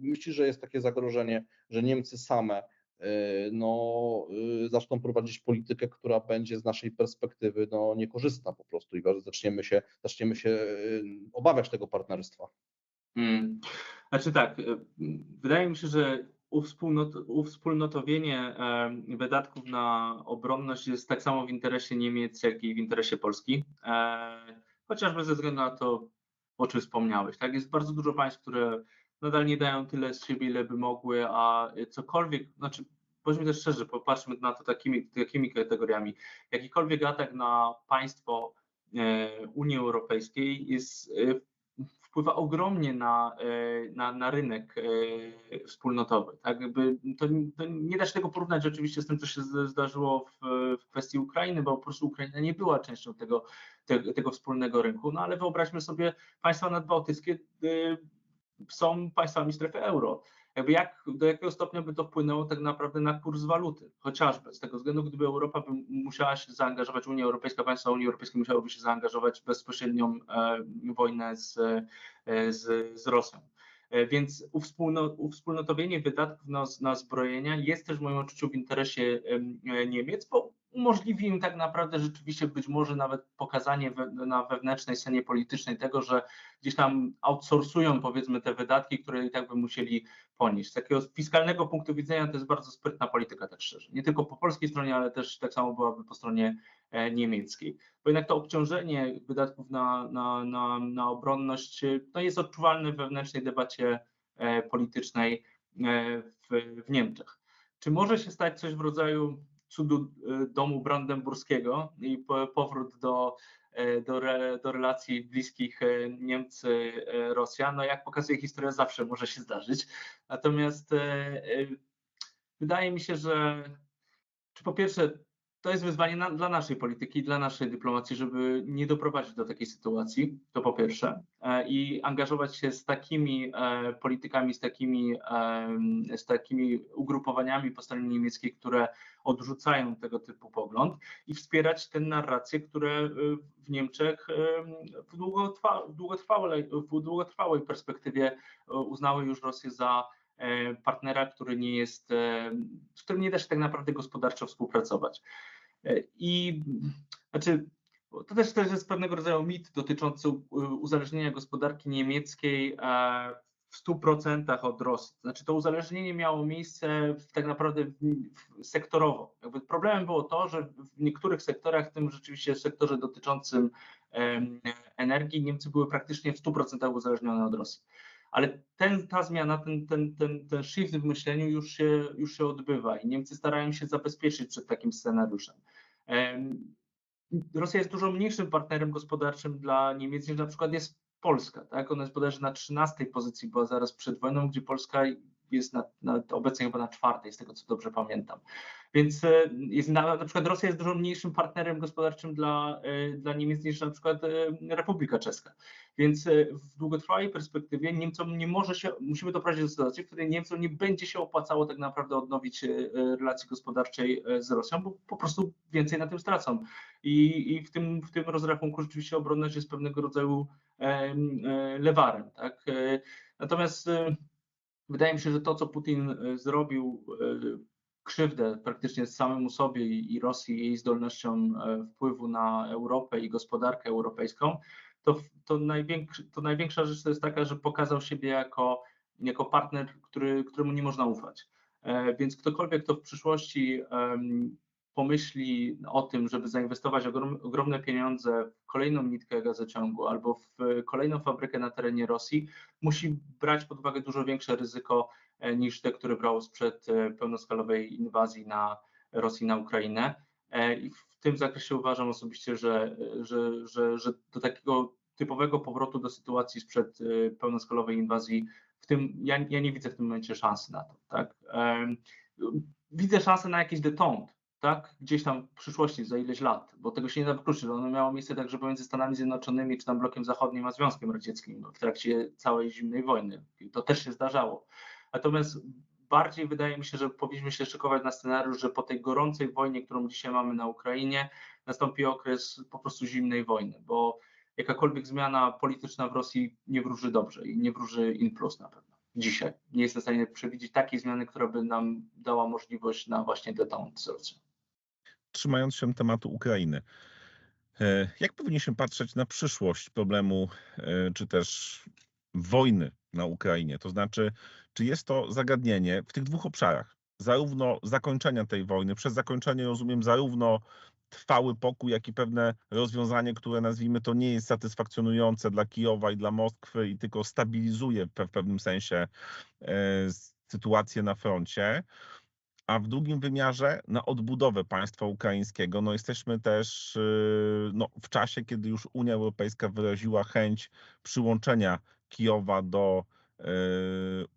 myślisz, że jest takie zagrożenie, że Niemcy same y, no, y, zaczną prowadzić politykę, która będzie z naszej perspektywy no, niekorzystna po prostu i zaczniemy się, zaczniemy się y, obawiać tego partnerstwa. Hmm. Znaczy tak, wydaje mi się, że uwspólnot, uwspólnotowienie wydatków na obronność jest tak samo w interesie Niemiec, jak i w interesie Polski. E, chociażby ze względu na to, o czym wspomniałeś. Tak? Jest bardzo dużo państw, które nadal nie dają tyle z siebie, ile by mogły, a cokolwiek, znaczy powiedzmy też szczerze, popatrzmy na to takimi, takimi kategoriami. Jakikolwiek atak na państwo e, Unii Europejskiej jest e, wpływa ogromnie na, e, na, na rynek e, wspólnotowy. Tak? Jakby to, to nie da się tego porównać oczywiście z tym, co się zdarzyło w, w kwestii Ukrainy, bo po prostu Ukraina nie była częścią tego, tego, tego wspólnego rynku. No ale wyobraźmy sobie, państwa nadbałtyckie y, są państwami strefy euro. Jakby jak, do jakiego stopnia by to wpłynęło tak naprawdę na kurs waluty, chociażby z tego względu, gdyby Europa by musiała się zaangażować, Unia Europejska, państwa Unii Europejskiej musiałyby się zaangażować w bezpośrednią e, wojnę z, e, z, z Rosją. E, Więc uwspólno, uwspólnotowienie wydatków na, na zbrojenia jest też w moim odczuciu w interesie e, Niemiec, bo umożliwi im tak naprawdę rzeczywiście być może nawet pokazanie we, na wewnętrznej scenie politycznej tego, że gdzieś tam outsourcują powiedzmy te wydatki, które i tak by musieli ponieść. Z takiego fiskalnego punktu widzenia to jest bardzo sprytna polityka, tak szczerze. Nie tylko po polskiej stronie, ale też tak samo byłaby po stronie niemieckiej. Bo jednak to obciążenie wydatków na, na, na, na obronność e, no jest odczuwalne w wewnętrznej debacie e, politycznej e, w, w Niemczech. Czy może się stać coś w rodzaju cudu e, domu brandenburskiego i po- powrót do, e, do, re, do relacji bliskich e, Niemcy-Rosja? No jak pokazuje historia, zawsze może się zdarzyć. Natomiast e, e, wydaje mi się, że czy po pierwsze to jest wyzwanie na, dla naszej polityki, dla naszej dyplomacji, żeby nie doprowadzić do takiej sytuacji, to po pierwsze, e, i angażować się z takimi e, politykami, z takimi, em, z takimi ugrupowaniami po stronie niemieckiej, które odrzucają tego typu pogląd i wspierać te narracje, które e, w Niemczech em, w, długotrwa, w, długotrwałej, w długotrwałej perspektywie e, uznały już Rosję za e, partnera, który nie jest, e, z którym nie da się tak naprawdę gospodarczo współpracować. E, I znaczy, to też, też jest pewnego rodzaju mit dotyczący uzależnienia gospodarki niemieckiej e, w 100% od Rosji. Znaczy, to uzależnienie miało miejsce w, tak naprawdę sektorowo. Jakby problemem było to, że w niektórych sektorach, w tym rzeczywiście sektorze dotyczącym energii, Niemcy były praktycznie w 100% uzależnione od Rosji ale ten, ta zmiana, ten, ten, ten, ten shift w myśleniu już się, już się odbywa i Niemcy starają się zabezpieczyć przed takim scenariuszem. Em, Rosja jest dużo mniejszym partnerem gospodarczym dla Niemiec niż na przykład jest Polska. Tak? Ona jest bodajże na 13 pozycji, była zaraz przed wojną, gdzie Polska jest na, na, obecnie chyba na czwartej, z tego co dobrze pamiętam. Więc e, jest na, na przykład Rosja jest dużo mniejszym partnerem gospodarczym dla, e, dla Niemiec niż na przykład Republika Czeska. Więc w długotrwałej perspektywie Niemcom nie może się, musimy doprowadzić do sytuacji, w której Niemcom nie będzie się opłacało tak naprawdę odnowić relacji gospodarczej z Rosją, bo po prostu więcej na tym stracą. I, i w, tym, w tym rozrachunku rzeczywiście obronność jest pewnego rodzaju lewarem. Tak? Natomiast wydaje mi się, że to, co Putin e, zrobił, e, krzywdę praktycznie samemu sobie i Rosji, jej zdolnością e, wpływu na Europę i gospodarkę europejską, to, to, to największa rzecz to jest taka, że pokazał siebie jako, jako partner, który, któremu nie można ufać. Więc ktokolwiek, kto w przyszłości pomyśli o tym, żeby zainwestować ogromne pieniądze w kolejną nitkę gazociągu albo w kolejną fabrykę na terenie Rosji, musi brać pod uwagę dużo większe ryzyko e, niż te, które brał sprzed e, pełnoskalowej inwazji na Rosji na Ukrainę. E, I w tym zakresie uważam osobiście, że, że, że, że do takiego typowego powrotu do sytuacji sprzed pełnoskalowej inwazji, w tym ja, ja nie widzę w tym momencie szansy na to. Tak? Widzę szansę na jakiś detont, tak, gdzieś tam w przyszłości, za ileś lat, bo tego się nie da wykluczyć. Ono miało miejsce także pomiędzy Stanami Zjednoczonymi czy tam blokiem zachodnim a Związkiem Radzieckim w trakcie całej zimnej wojny. I to też się zdarzało. Natomiast bardziej wydaje mi się, że powinniśmy się szykować na scenariusz, że po tej gorącej wojnie, którą dzisiaj mamy na Ukrainie, nastąpi okres po prostu zimnej wojny, bo jakakolwiek zmiana polityczna w Rosji nie wróży dobrze i nie wróży in plus na pewno dzisiaj. Nie jestem w stanie przewidzieć takiej zmiany, która by nam dała możliwość na właśnie detont z Rosją trzymając się tematu Ukrainy. E, jak powinniśmy patrzeć na przyszłość problemu, e, czy też wojny na Ukrainie? To znaczy, czy jest to zagadnienie w tych dwóch obszarach? Zarówno zakończenia tej wojny, przez zakończenie rozumiem zarówno trwały pokój, jak i pewne rozwiązanie, które nazwijmy to nie jest satysfakcjonujące dla Kijowa i dla Moskwy i tylko stabilizuje w pewnym sensie e, sytuację na froncie a w drugim wymiarze na odbudowę państwa ukraińskiego. No jesteśmy też y, no, w czasie, kiedy już Unia Europejska wyraziła chęć przyłączenia Kijowa do y,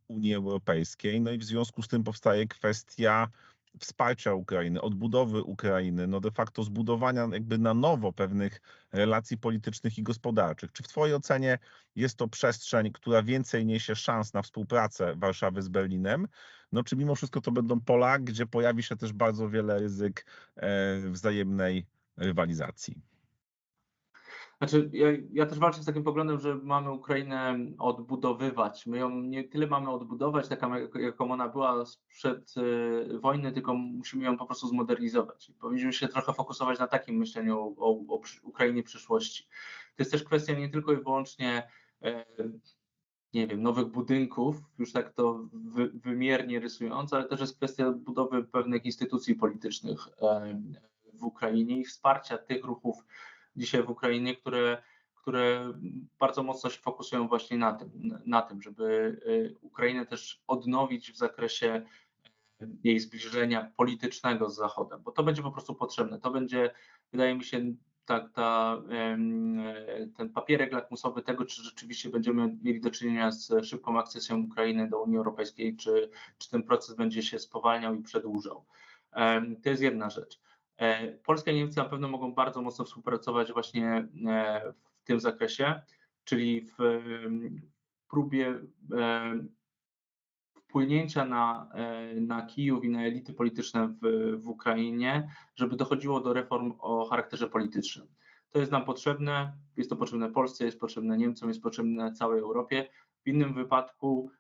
Unii Europejskiej. No i w związku z tym powstaje kwestia wsparcia Ukrainy, odbudowy Ukrainy, no de facto zbudowania jakby na nowo pewnych relacji politycznych i gospodarczych. Czy w Twojej ocenie jest to przestrzeń, która więcej niesie szans na współpracę Warszawy z Berlinem? No czy mimo wszystko to będą pola, gdzie pojawi się też bardzo wiele ryzyk e, wzajemnej rywalizacji? Znaczy, ja, ja, też walczę z takim poglądem, że mamy Ukrainę odbudowywać. My ją nie tyle mamy odbudować, taką jaką ona była sprzed y, wojny, tylko musimy ją po prostu zmodernizować. Powinniśmy się trochę fokusować na takim myśleniu o, o, o Ukrainie przyszłości. To jest też kwestia nie tylko i wyłącznie y, nie wiem, nowych budynków, już tak to wy, wymiernie rysując, ale też jest kwestia budowy pewnych instytucji politycznych y, w Ukrainie i wsparcia tych ruchów, dzisiaj w Ukrainie, które, które bardzo mocno się fokusują właśnie na tym, na tym, żeby y, Ukrainę też odnowić w zakresie y, jej zbliżenia politycznego z Zachodem, bo to będzie po prostu potrzebne. To będzie, wydaje mi się, ta, ta, ten papierek lakmusowy tego, czy rzeczywiście będziemy mieli do czynienia z szybką akcesją Ukrainy do Unii Europejskiej, czy, czy ten proces będzie się spowalniał i przedłużał. To jest jedna rzecz. E, Polska i Niemcy na pewno mogą bardzo mocno współpracować właśnie e, w tym zakresie, czyli w próbie e, wpłynięcia na, na Kijów i na elity polityczne w, w Ukrainie, żeby dochodziło do reform o charakterze politycznym. To jest nam potrzebne, jest to potrzebne Polsce, jest potrzebne Niemcom, jest potrzebne całej Europie. W innym wypadku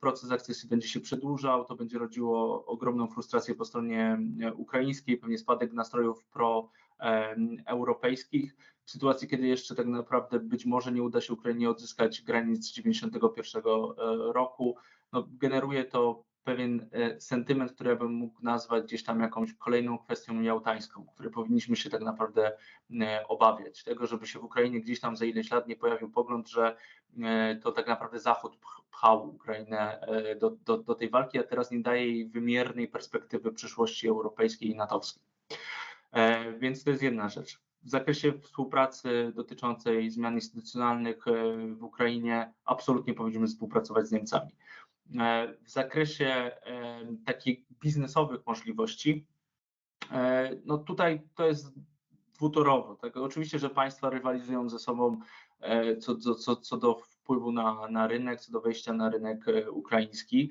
proces akcesji będzie się przedłużał, to będzie rodziło ogromną frustrację po stronie e, ukraińskiej, pewnie spadek nastrojów proeuropejskich. W sytuacji, kiedy jeszcze tak naprawdę być może nie uda się Ukrainie odzyskać granic 1991 e, roku, no, generuje to pewien sentyment, który bym mógł nazwać gdzieś tam jakąś kolejną kwestią jałtańską, której powinniśmy się tak naprawdę obawiać. Tego, żeby się w Ukrainie gdzieś tam za ileś lat nie pojawił pogląd, że to tak naprawdę Zachód pchał Ukrainę e, do, do, do tej walki, a teraz nie daje jej wymiernej perspektywy przyszłości europejskiej i natowskiej. E, więc to jest jedna rzecz. W zakresie współpracy dotyczącej zmian instytucjonalnych e, w Ukrainie absolutnie powinniśmy współpracować z Niemcami. E, W zakresie e, takich biznesowych możliwości, e, no tutaj to jest dwutorowo. Tak? Oczywiście, że państwa rywalizują ze sobą co, co, co, co do wpływu na, na rynek, co do wejścia na rynek ukraiński.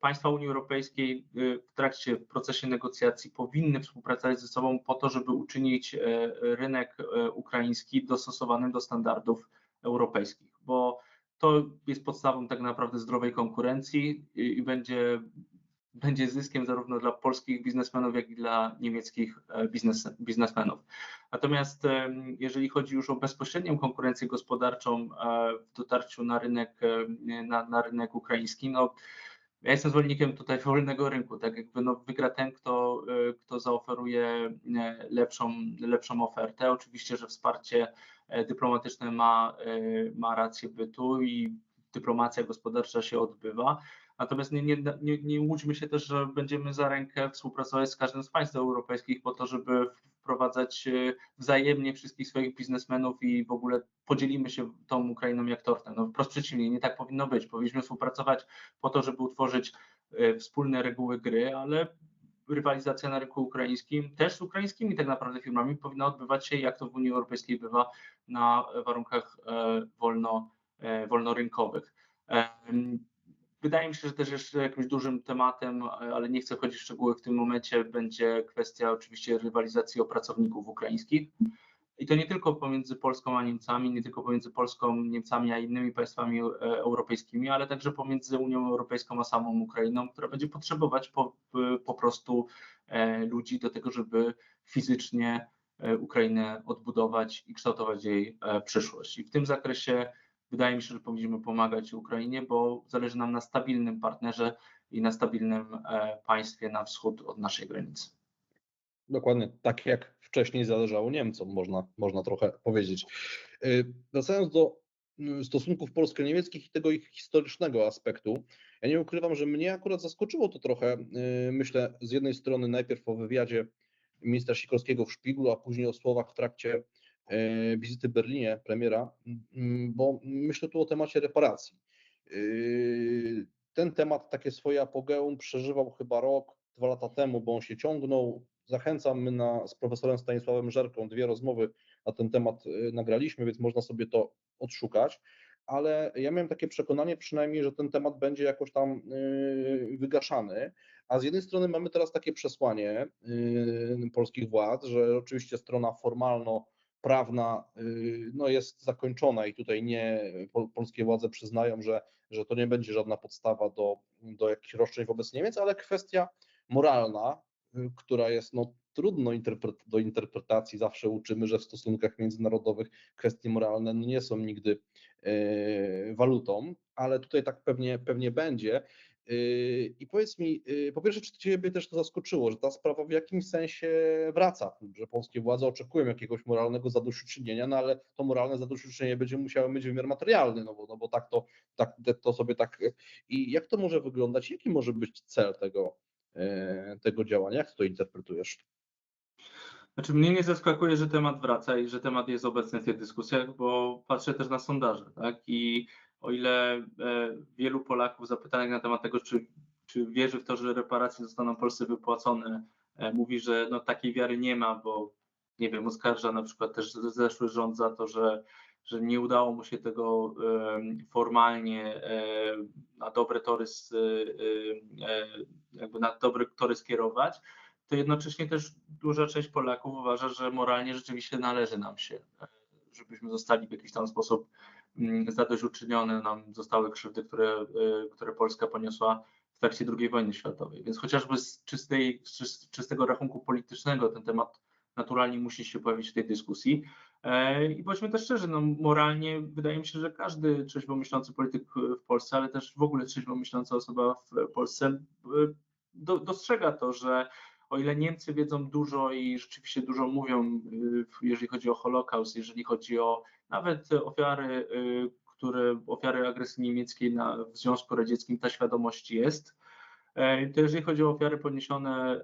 Państwa Unii Europejskiej w trakcie w procesie negocjacji powinny współpracować ze sobą po to, żeby uczynić rynek ukraiński dostosowanym do standardów europejskich, to jest podstawą tak naprawdę zdrowej konkurencji i, i będzie, będzie zyskiem zarówno dla polskich biznesmenów, jak i dla niemieckich e, biznes, biznesmenów. Natomiast jeżeli chodzi już o bezpośrednią konkurencję gospodarczą e, w dotarciu na rynek, e, na, na rynek ukraiński, no ja jestem zwolennikiem tutaj wolnego rynku, tak jakby no wygra ten, kto, kto zaoferuje lepszą, lepszą ofertę. Oczywiście, że wsparcie dyplomatyczne ma, e, ma rację bytu i dyplomacja gospodarcza się odbywa. Natomiast nie, nie, nie, nie łudźmy się też, że będziemy za rękę współpracować z każdym z państw europejskich po to, żeby wprowadzać e, wzajemnie wszystkich swoich biznesmenów i w ogóle podzielimy się tą Ukrainą jak tortem. No wprost przeciwnie, nie tak powinno być. Powinniśmy współpracować po to, żeby utworzyć e, wspólne reguły gry, ale rywalizacja na rynku ukraińskim, też z ukraińskimi tak naprawdę firmami, powinna odbywać się, jak to w Unii Europejskiej bywa, na warunkach e, wolno, e, wolnorynkowych. Wydaje mi się, że też jeszcze jakimś dużym tematem, ale nie chcę wchodzić w szczegóły w tym momencie, będzie kwestia oczywiście rywalizacji o pracowników ukraińskich. I to nie tylko pomiędzy Polską a Niemcami, nie tylko pomiędzy Polską, Niemcami a innymi państwami e, europejskimi, ale także pomiędzy Unią Europejską a samą Ukrainą, która będzie potrzebować po, po prostu e, ludzi do tego, żeby fizycznie e, Ukrainę odbudować i kształtować jej przyszłość. I w tym zakresie wydaje mi się, że powinniśmy pomagać Ukrainie, bo zależy nam na stabilnym partnerze i na stabilnym państwie na wschód od naszej granicy. Dokładnie tak jak wcześniej zależało Niemcom, można, można trochę powiedzieć. Y, Wracając do y, stosunków polsko-niemieckich i tego ich historycznego aspektu, ja nie ukrywam, że mnie akurat zaskoczyło to trochę. y, Myślę z jednej strony najpierw o wywiadzie ministra Sikorskiego w Szpiglu, a później o słowach w trakcie wizyty w Berlinie premiera, bo myślę tu o temacie reparacji. Ten temat, takie swoje apogeum przeżywał chyba rok, dwa lata temu, bo on się ciągnął. Zachęcam, my na, z profesorem Stanisławem Żerką dwie rozmowy na ten temat y, nagraliśmy, więc można sobie to odszukać. Ale ja miałem takie przekonanie przynajmniej, że ten temat będzie jakoś tam y, wygaszany. A z jednej strony mamy teraz takie przesłanie y, polskich władz, że oczywiście strona formalno prawna no, jest zakończona i tutaj nie pol, polskie władze przyznają, że, że to nie będzie żadna podstawa do, do jakichś roszczeń wobec Niemiec, ale kwestia moralna, która jest no, trudno interpret, do interpretacji. Zawsze uczymy, że w stosunkach międzynarodowych kwestie moralne no, nie są nigdy y, walutą, ale tutaj tak pewnie, pewnie będzie. Y, I powiedz mi, y, po pierwsze, czy Ciebie też to zaskoczyło, że ta sprawa w jakimś sensie wraca, że polskie władze oczekują jakiegoś moralnego zadośćuczynienia, no ale to moralne zadośćuczynienie będzie musiało mieć wymiar materialny, no bo, no bo tak to, tak, to sobie tak. I jak to może wyglądać? Jaki może być cel tego, tego działania? Jak to interpretujesz? Znaczy mnie nie zaskakuje, że temat wraca i że temat jest obecny w tych dyskusjach, bo patrzę też na sondaże, tak? I o ile e, wielu Polaków zapytanych na temat tego, czy, czy wierzy w to, że reparacje zostaną Polsce wypłacone, e, mówi, że no, takiej wiary nie ma, bo nie wiem, oskarża na przykład też zeszły rząd za to, że, że nie udało mu się tego formalnie e, na dobre tory, e, e, jakby na dobre tory skierować, to jednocześnie też duża część Polaków uważa, że moralnie rzeczywiście należy nam się, żebyśmy zostali w jakiś tam sposób mm, zadośćuczynione nam zostały krzywdy, które, które Polska poniosła w trakcie II wojny światowej. Więc chociażby z czystej, z czystego rachunku politycznego ten temat naturalnie musi się pojawić w tej dyskusji. E, I bądźmy też szczerzy, no moralnie wydaje mi się, że każdy trzeźwo myślący polityk w Polsce, ale też w ogóle trzeźwo myśląca osoba w Polsce e, do, dostrzega to, że o ile Niemcy wiedzą dużo i rzeczywiście dużo mówią, y, jeżeli chodzi o Holokaust, jeżeli chodzi o nawet ofiary, które, ofiary agresji niemieckiej na, w Związku Radzieckim, ta świadomość jest, e, to jeżeli chodzi o ofiary poniesione e,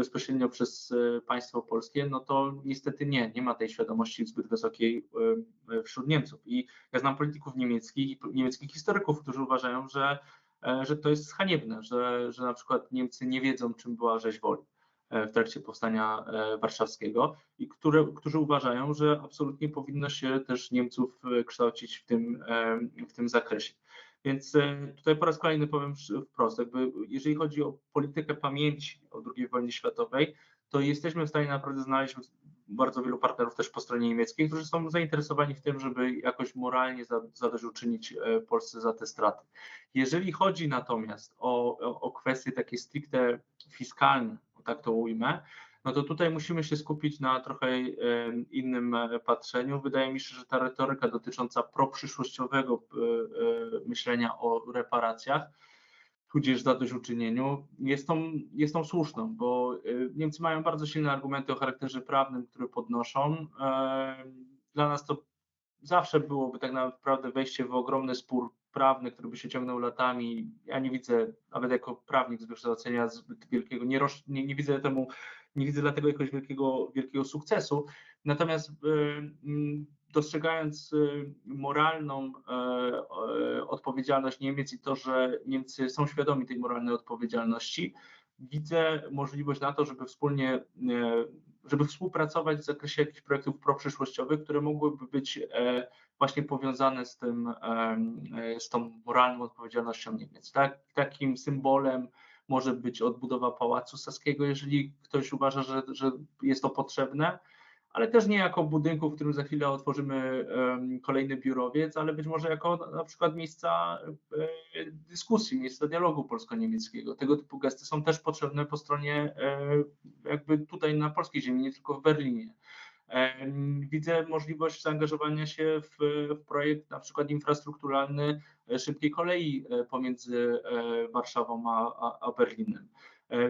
bezpośrednio przez e, państwo polskie, no to niestety nie, nie ma tej świadomości zbyt wysokiej e, wśród Niemców. I ja znam polityków niemieckich i niemieckich historyków, którzy uważają, że e, że to jest haniebne, że, że na przykład Niemcy nie wiedzą, czym była rzeź woli e, w trakcie powstania e, warszawskiego i które, którzy uważają, że absolutnie powinno się też Niemców e, kształcić w tym, e, w tym zakresie. Więc e, tutaj po raz kolejny powiem wprost, jakby jeżeli chodzi o politykę pamięci o II wojnie światowej, to jesteśmy w stanie naprawdę znaleźć bardzo wielu partnerów też po stronie niemieckiej, którzy są zainteresowani w tym, żeby jakoś moralnie za- zadośćuczynić e, Polsce za te straty. Jeżeli chodzi natomiast o, o, o kwestie takie stricte fiskalne, tak to ujmę, no to tutaj musimy się skupić na trochę innym e, patrzeniu. Wydaje mi się, że ta retoryka dotycząca proprzyszłościowego e, myślenia o reparacjach, tudzież zadośćuczynieniu, jest tą, jest tą słuszną, bo e, Niemcy mają bardzo silne argumenty o charakterze prawnym, które podnoszą. Dla nas to zawsze byłoby tak naprawdę wejście w ogromny spór prawny, który by się ciągnął latami. Ja nie widzę, nawet jako prawnik z wykształcenia zbyt wielkiego, nie, roz, nie, nie widzę temu, nie widzę dlatego jakiegoś wielkiego, wielkiego sukcesu. Natomiast y, mm, dostrzegając y, moralną e, e, odpowiedzialność Niemiec i to, że Niemcy są świadomi tej moralnej odpowiedzialności, widzę możliwość na to, żeby wspólnie, e, żeby współpracować w zakresie jakichś projektów proprzyszłościowych, które mogłyby być właśnie powiązane z tym, z tą moralną odpowiedzialnością Niemiec. Tak? Takim symbolem może być odbudowa Pałacu Saskiego, jeżeli ktoś uważa, że, że jest to potrzebne, ale też nie jako budynku, w którym za chwilę otworzymy kolejny biurowiec, ale być może jako na- na przykład miejsca e, dyskusji, miejsca dialogu polsko-niemieckiego. Tego typu gesty są też potrzebne po stronie e, jakby tutaj na polskiej ziemi, nie tylko w Berlinie. Widzę możliwość zaangażowania się w, w projekt na przykład infrastrukturalny e, szybkiej kolei e, pomiędzy e, Warszawą a, a, Berlinem.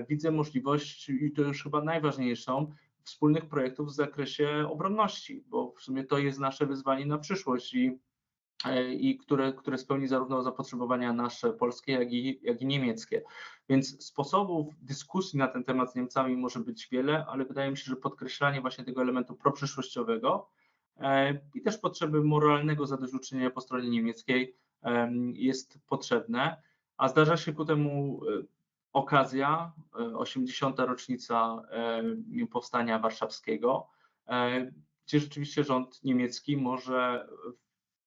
Widzę możliwość, i to już chyba najważniejszą, wspólnych projektów w zakresie obronności, bo w sumie to jest nasze wyzwanie na przyszłość i, i które, które spełni zarówno zapotrzebowania nasze polskie, jak i, jak i niemieckie. Więc sposobów dyskusji na ten temat z Niemcami może być wiele, ale wydaje mi się, że podkreślanie właśnie tego elementu proprzyszłościowego e, i też potrzeby moralnego zadośćuczynienia po stronie niemieckiej em, jest potrzebne, a zdarza się ku temu e, okazja, e, 80. rocznica e, powstania warszawskiego, e, gdzie rzeczywiście rząd niemiecki może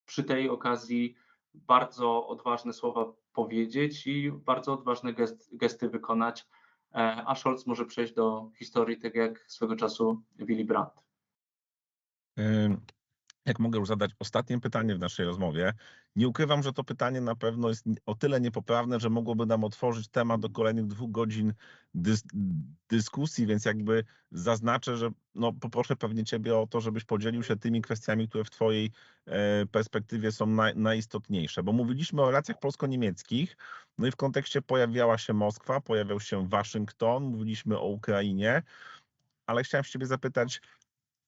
przy tej okazji bardzo odważne słowa powiedzieć i bardzo odważne gest, gesty wykonać, e, a Scholz może przejść do historii, tak jak swego czasu Willy Brandt. Jak mogę już zadać ostatnie pytanie w naszej rozmowie, nie ukrywam, że to pytanie na pewno jest o tyle niepoprawne, że mogłoby nam otworzyć temat do kolejnych dwóch godzin dys dyskusji, więc jakby zaznaczę, że no, poproszę pewnie Ciebie o to, żebyś podzielił się tymi kwestiami, które w Twojej e, perspektywie są naj, najistotniejsze, bo mówiliśmy o relacjach polsko-niemieckich, no i w kontekście pojawiała się Moskwa, pojawiał się Waszyngton, mówiliśmy o Ukrainie, ale chciałem Ciebie zapytać,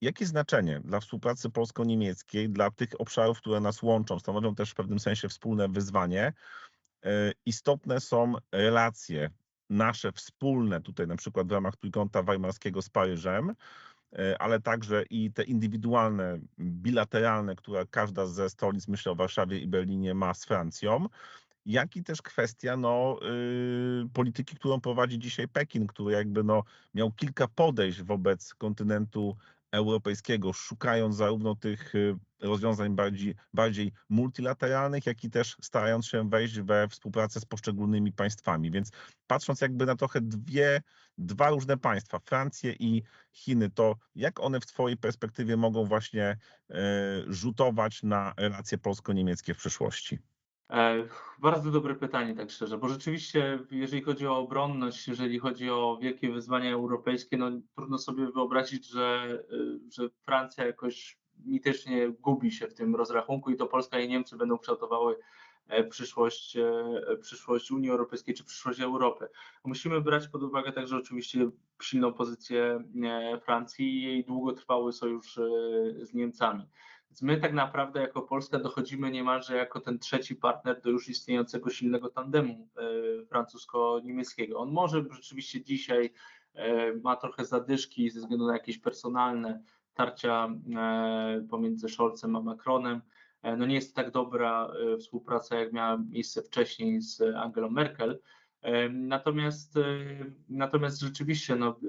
Jakie znaczenie dla współpracy polsko-niemieckiej, dla tych obszarów, które nas łączą, stanowią też w pewnym sensie wspólne wyzwanie, e, istotne są relacje nasze wspólne, tutaj na przykład w ramach Trójkąta Weimarskiego z Paryżem, e, ale także i te indywidualne, bilateralne, które każda ze stolic, myślę o Warszawie i Berlinie, ma z Francją, jak i też kwestia no, yy, polityki, którą prowadzi dzisiaj Pekin, który jakby no, miał kilka podejść wobec kontynentu europejskiego, szukając zarówno tych y, rozwiązań bardziej, bardziej multilateralnych, jak i też starając się wejść we współpracę z poszczególnymi państwami. Więc patrząc jakby na trochę dwie, dwa różne państwa, Francję i Chiny, to jak one w Twojej perspektywie mogą właśnie y, rzutować na relacje polsko-niemieckie w przyszłości? E, Bardzo dobre pytanie, tak szczerze, bo rzeczywiście, jeżeli chodzi o obronność, jeżeli chodzi o wielkie wyzwania europejskie, no trudno sobie wyobrazić, że, y, że Francja jakoś mitycznie gubi się w tym rozrachunku i to Polska i Niemcy będą kształtowały e, przyszłość, e, przyszłość Unii Europejskiej czy przyszłość Europy. Musimy brać pod uwagę także oczywiście silną pozycję Francji i jej długotrwały sojusz z Niemcami. Więc my tak naprawdę jako Polska dochodzimy niemalże jako ten trzeci partner do już istniejącego silnego tandemu e, francusko-niemieckiego. On może rzeczywiście dzisiaj e, ma trochę zadyszki ze względu na jakieś personalne tarcia e, pomiędzy Scholzem a Macronem, No nie jest tak dobra współpraca, jak miała miejsce wcześniej z Angelą Merkel. Natomiast, natomiast rzeczywiście no,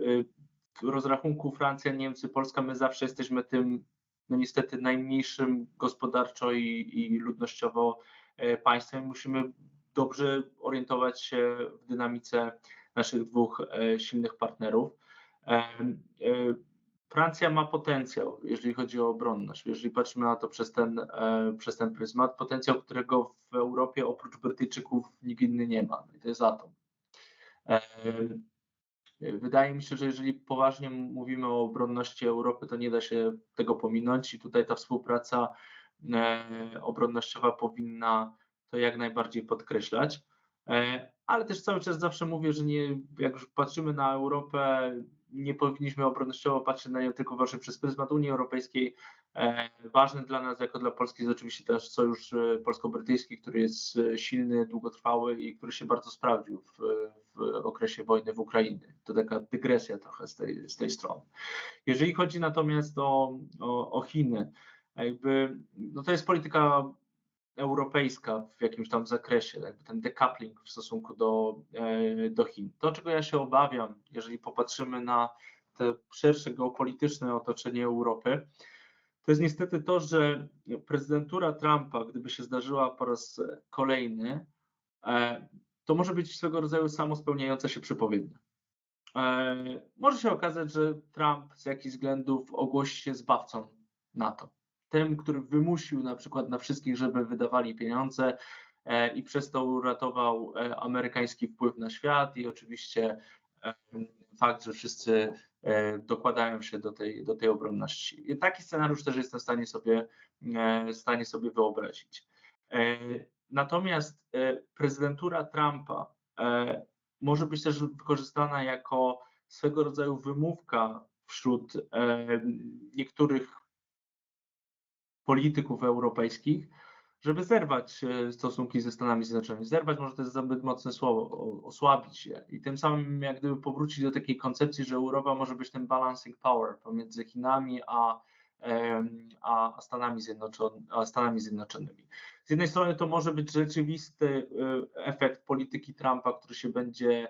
w rozrachunku Francja, Niemcy, Polska, my zawsze jesteśmy tym no niestety najmniejszym gospodarczo i, i ludnościowo e, państwem. Musimy dobrze orientować się w dynamice naszych dwóch e, silnych partnerów. E, Francja ma potencjał, jeżeli chodzi o obronność. Jeżeli patrzymy na to przez ten, przez ten pryzmat, potencjał, którego w Europie oprócz Brytyjczyków nikt inny nie ma. I to jest atom. Wydaje mi się, że jeżeli poważnie mówimy o obronności Europy, to nie da się tego pominąć i tutaj ta współpraca e, obronnościowa powinna to jak najbardziej podkreślać. E, Ale też cały czas zawsze mówię, że nie, jak już patrzymy na Europę, nie powinniśmy obronnościowo patrzeć na nią tylko właśnie przez pryzmat Unii Europejskiej. E, Ważny dla nas, jako dla Polski, jest oczywiście też sojusz polsko-brytyjski, który jest silny, długotrwały i który się bardzo sprawdził w, okresie wojny w Ukrainie. To taka dygresja trochę z tej, z tej strony. Jeżeli chodzi natomiast o, o, o Chiny, jakby, no to jest polityka europejska w jakimś tam zakresie, jakby ten decoupling w stosunku do, e, do Chin. To, czego ja się obawiam, jeżeli popatrzymy na te szersze geopolityczne otoczenie Europy, to jest niestety to, że prezydentura Trumpa, gdyby się zdarzyła po raz kolejny, e, to może być swego rodzaju samospełniająca się przepowiednia. E, Może się okazać, że Trump z jakichś względów ogłosi się zbawcą NATO. Tym, który wymusił na przykład na wszystkich, żeby wydawali pieniądze e, i przez to uratował e, amerykański wpływ na świat i oczywiście fakt, że wszyscy dokładają się do tej, do tej obronności. I taki scenariusz też jestem w stanie sobie, w stanie sobie wyobrazić. Natomiast e, prezydentura Trumpa e, może być też wykorzystana jako swego rodzaju wymówka wśród e, niektórych polityków europejskich, żeby zerwać stosunki ze Stanami Zjednoczonymi. Zerwać może to jest zbyt mocne słowo, osłabić je i tym samym jak gdyby powrócić do takiej koncepcji, że Europa może być tym balancing power pomiędzy Chinami a, a, Stanami, Zjednoczon- a Stanami Zjednoczonymi. Z jednej strony to może być rzeczywisty e, efekt polityki Trumpa, który się będzie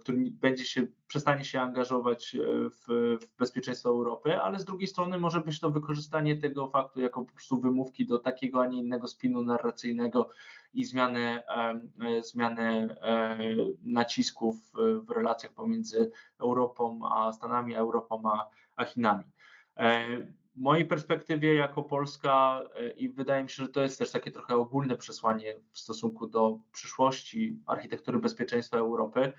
który będzie się, przestanie się angażować e, w, w bezpieczeństwo Europy, ale z drugiej strony może być to wykorzystanie tego faktu jako po prostu wymówki do takiego, a nie innego spinu narracyjnego i zmiany, zmiany e, nacisków w relacjach pomiędzy Europą a Stanami, a Europą a, a Chinami. E, W mojej perspektywie jako Polska e, i wydaje mi się, że to jest też takie trochę ogólne przesłanie w stosunku do przyszłości architektury bezpieczeństwa Europy.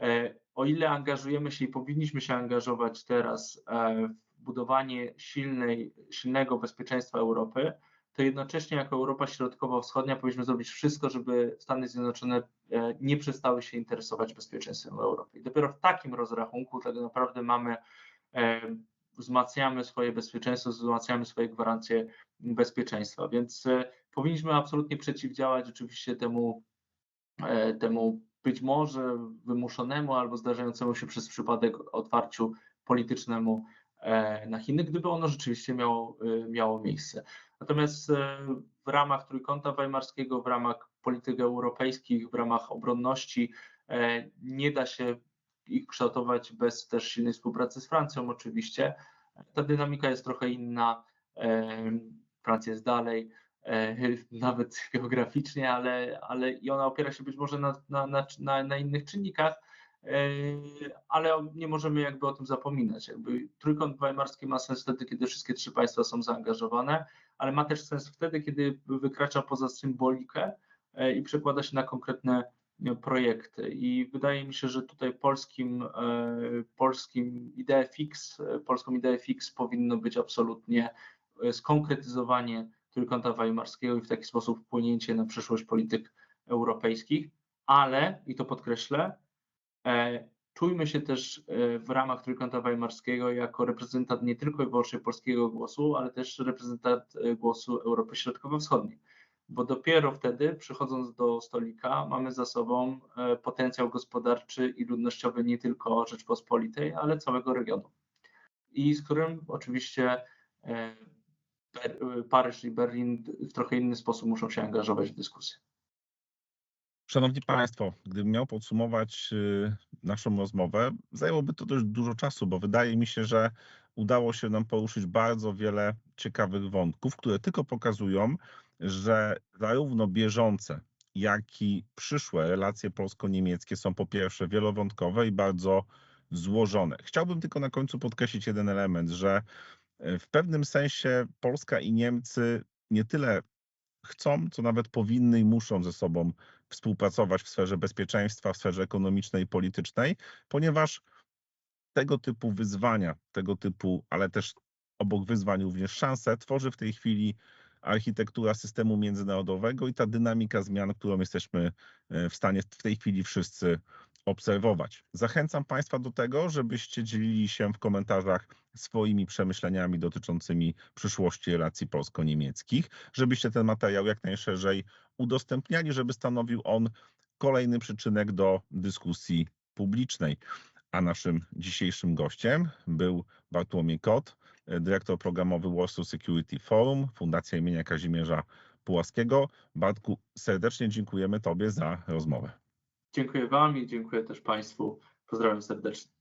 E, O ile angażujemy się i powinniśmy się angażować teraz w budowanie silnej, silnego bezpieczeństwa Europy, to jednocześnie jako Europa Środkowo-Wschodnia powinniśmy zrobić wszystko, żeby Stany Zjednoczone nie przestały się interesować bezpieczeństwem Europy. I dopiero w takim rozrachunku tak naprawdę mamy wzmacniamy swoje bezpieczeństwo, wzmacniamy swoje gwarancje bezpieczeństwa. Więc e, powinniśmy absolutnie przeciwdziałać rzeczywiście temu, e, temu być może wymuszonemu albo zdarzającemu się przez przypadek otwarciu politycznemu e, na Chiny, gdyby ono rzeczywiście miało, miało miejsce. Natomiast w ramach Trójkąta Weimarskiego, w ramach polityk europejskich, w ramach obronności nie da się ich kształtować bez też silnej współpracy z Francją oczywiście. Ta dynamika jest trochę inna. em, Francja jest dalej, e, *laughs* nawet geograficznie, ale, ale i ona opiera się być może na, na, na, na, innych czynnikach, e, ale nie możemy jakby o tym zapominać. Jakby trójkąt weimarski ma sens wtedy, kiedy wszystkie trzy państwa są zaangażowane, ale ma też sens wtedy, kiedy wykracza poza symbolikę e, i przekłada się na konkretne e, projekty. I wydaje mi się, że tutaj polskim, e, polskim ideę fix, e, polską ideę fix powinno być absolutnie e, skonkretyzowanie trójkąta weimarskiego i w taki sposób wpłynięcie na przyszłość polityk europejskich, ale, i to podkreślę, czujmy się też w ramach trójkąta weimarskiego jako reprezentant nie tylko i wyłącznie polskiego głosu, ale też reprezentant głosu Europy Środkowo-Wschodniej bo dopiero wtedy, przychodząc do stolika, mamy za sobą e, potencjał gospodarczy i ludnościowy nie tylko Rzeczpospolitej, ale całego regionu. I z którym oczywiście e, Ber- Paryż i Berlin w trochę inny sposób muszą się angażować w dyskusję. Szanowni Państwo, gdybym miał podsumować naszą rozmowę, zajęłoby to dość dużo czasu, bo wydaje mi się, że udało się nam poruszyć bardzo wiele ciekawych wątków, które tylko pokazują, że zarówno bieżące, jak i przyszłe relacje polsko-niemieckie są po pierwsze wielowątkowe i bardzo złożone. Chciałbym tylko na końcu podkreślić jeden element, że y, w pewnym sensie Polska i Niemcy nie tyle chcą, co nawet powinny i muszą ze sobą współpracować w sferze bezpieczeństwa, w sferze ekonomicznej i politycznej, ponieważ tego typu wyzwania, tego typu, ale też obok wyzwań również szanse tworzy w tej chwili architektura systemu międzynarodowego i ta dynamika zmian, którą jesteśmy e, w stanie w tej chwili wszyscy obserwować. Zachęcam Państwa do tego, żebyście dzielili się w komentarzach swoimi przemyśleniami dotyczącymi przyszłości relacji polsko-niemieckich, żebyście ten materiał jak najszerzej udostępniali, żeby stanowił on kolejny przyczynek do dyskusji publicznej. A naszym dzisiejszym gościem był Bartłomiej Kot, dyrektor programowy Warsaw Security Forum, Fundacja imienia Kazimierza Pułaskiego. Bartku, serdecznie dziękujemy Tobie za rozmowę. Dziękuję Wam i dziękuję też Państwu. Pozdrawiam serdecznie.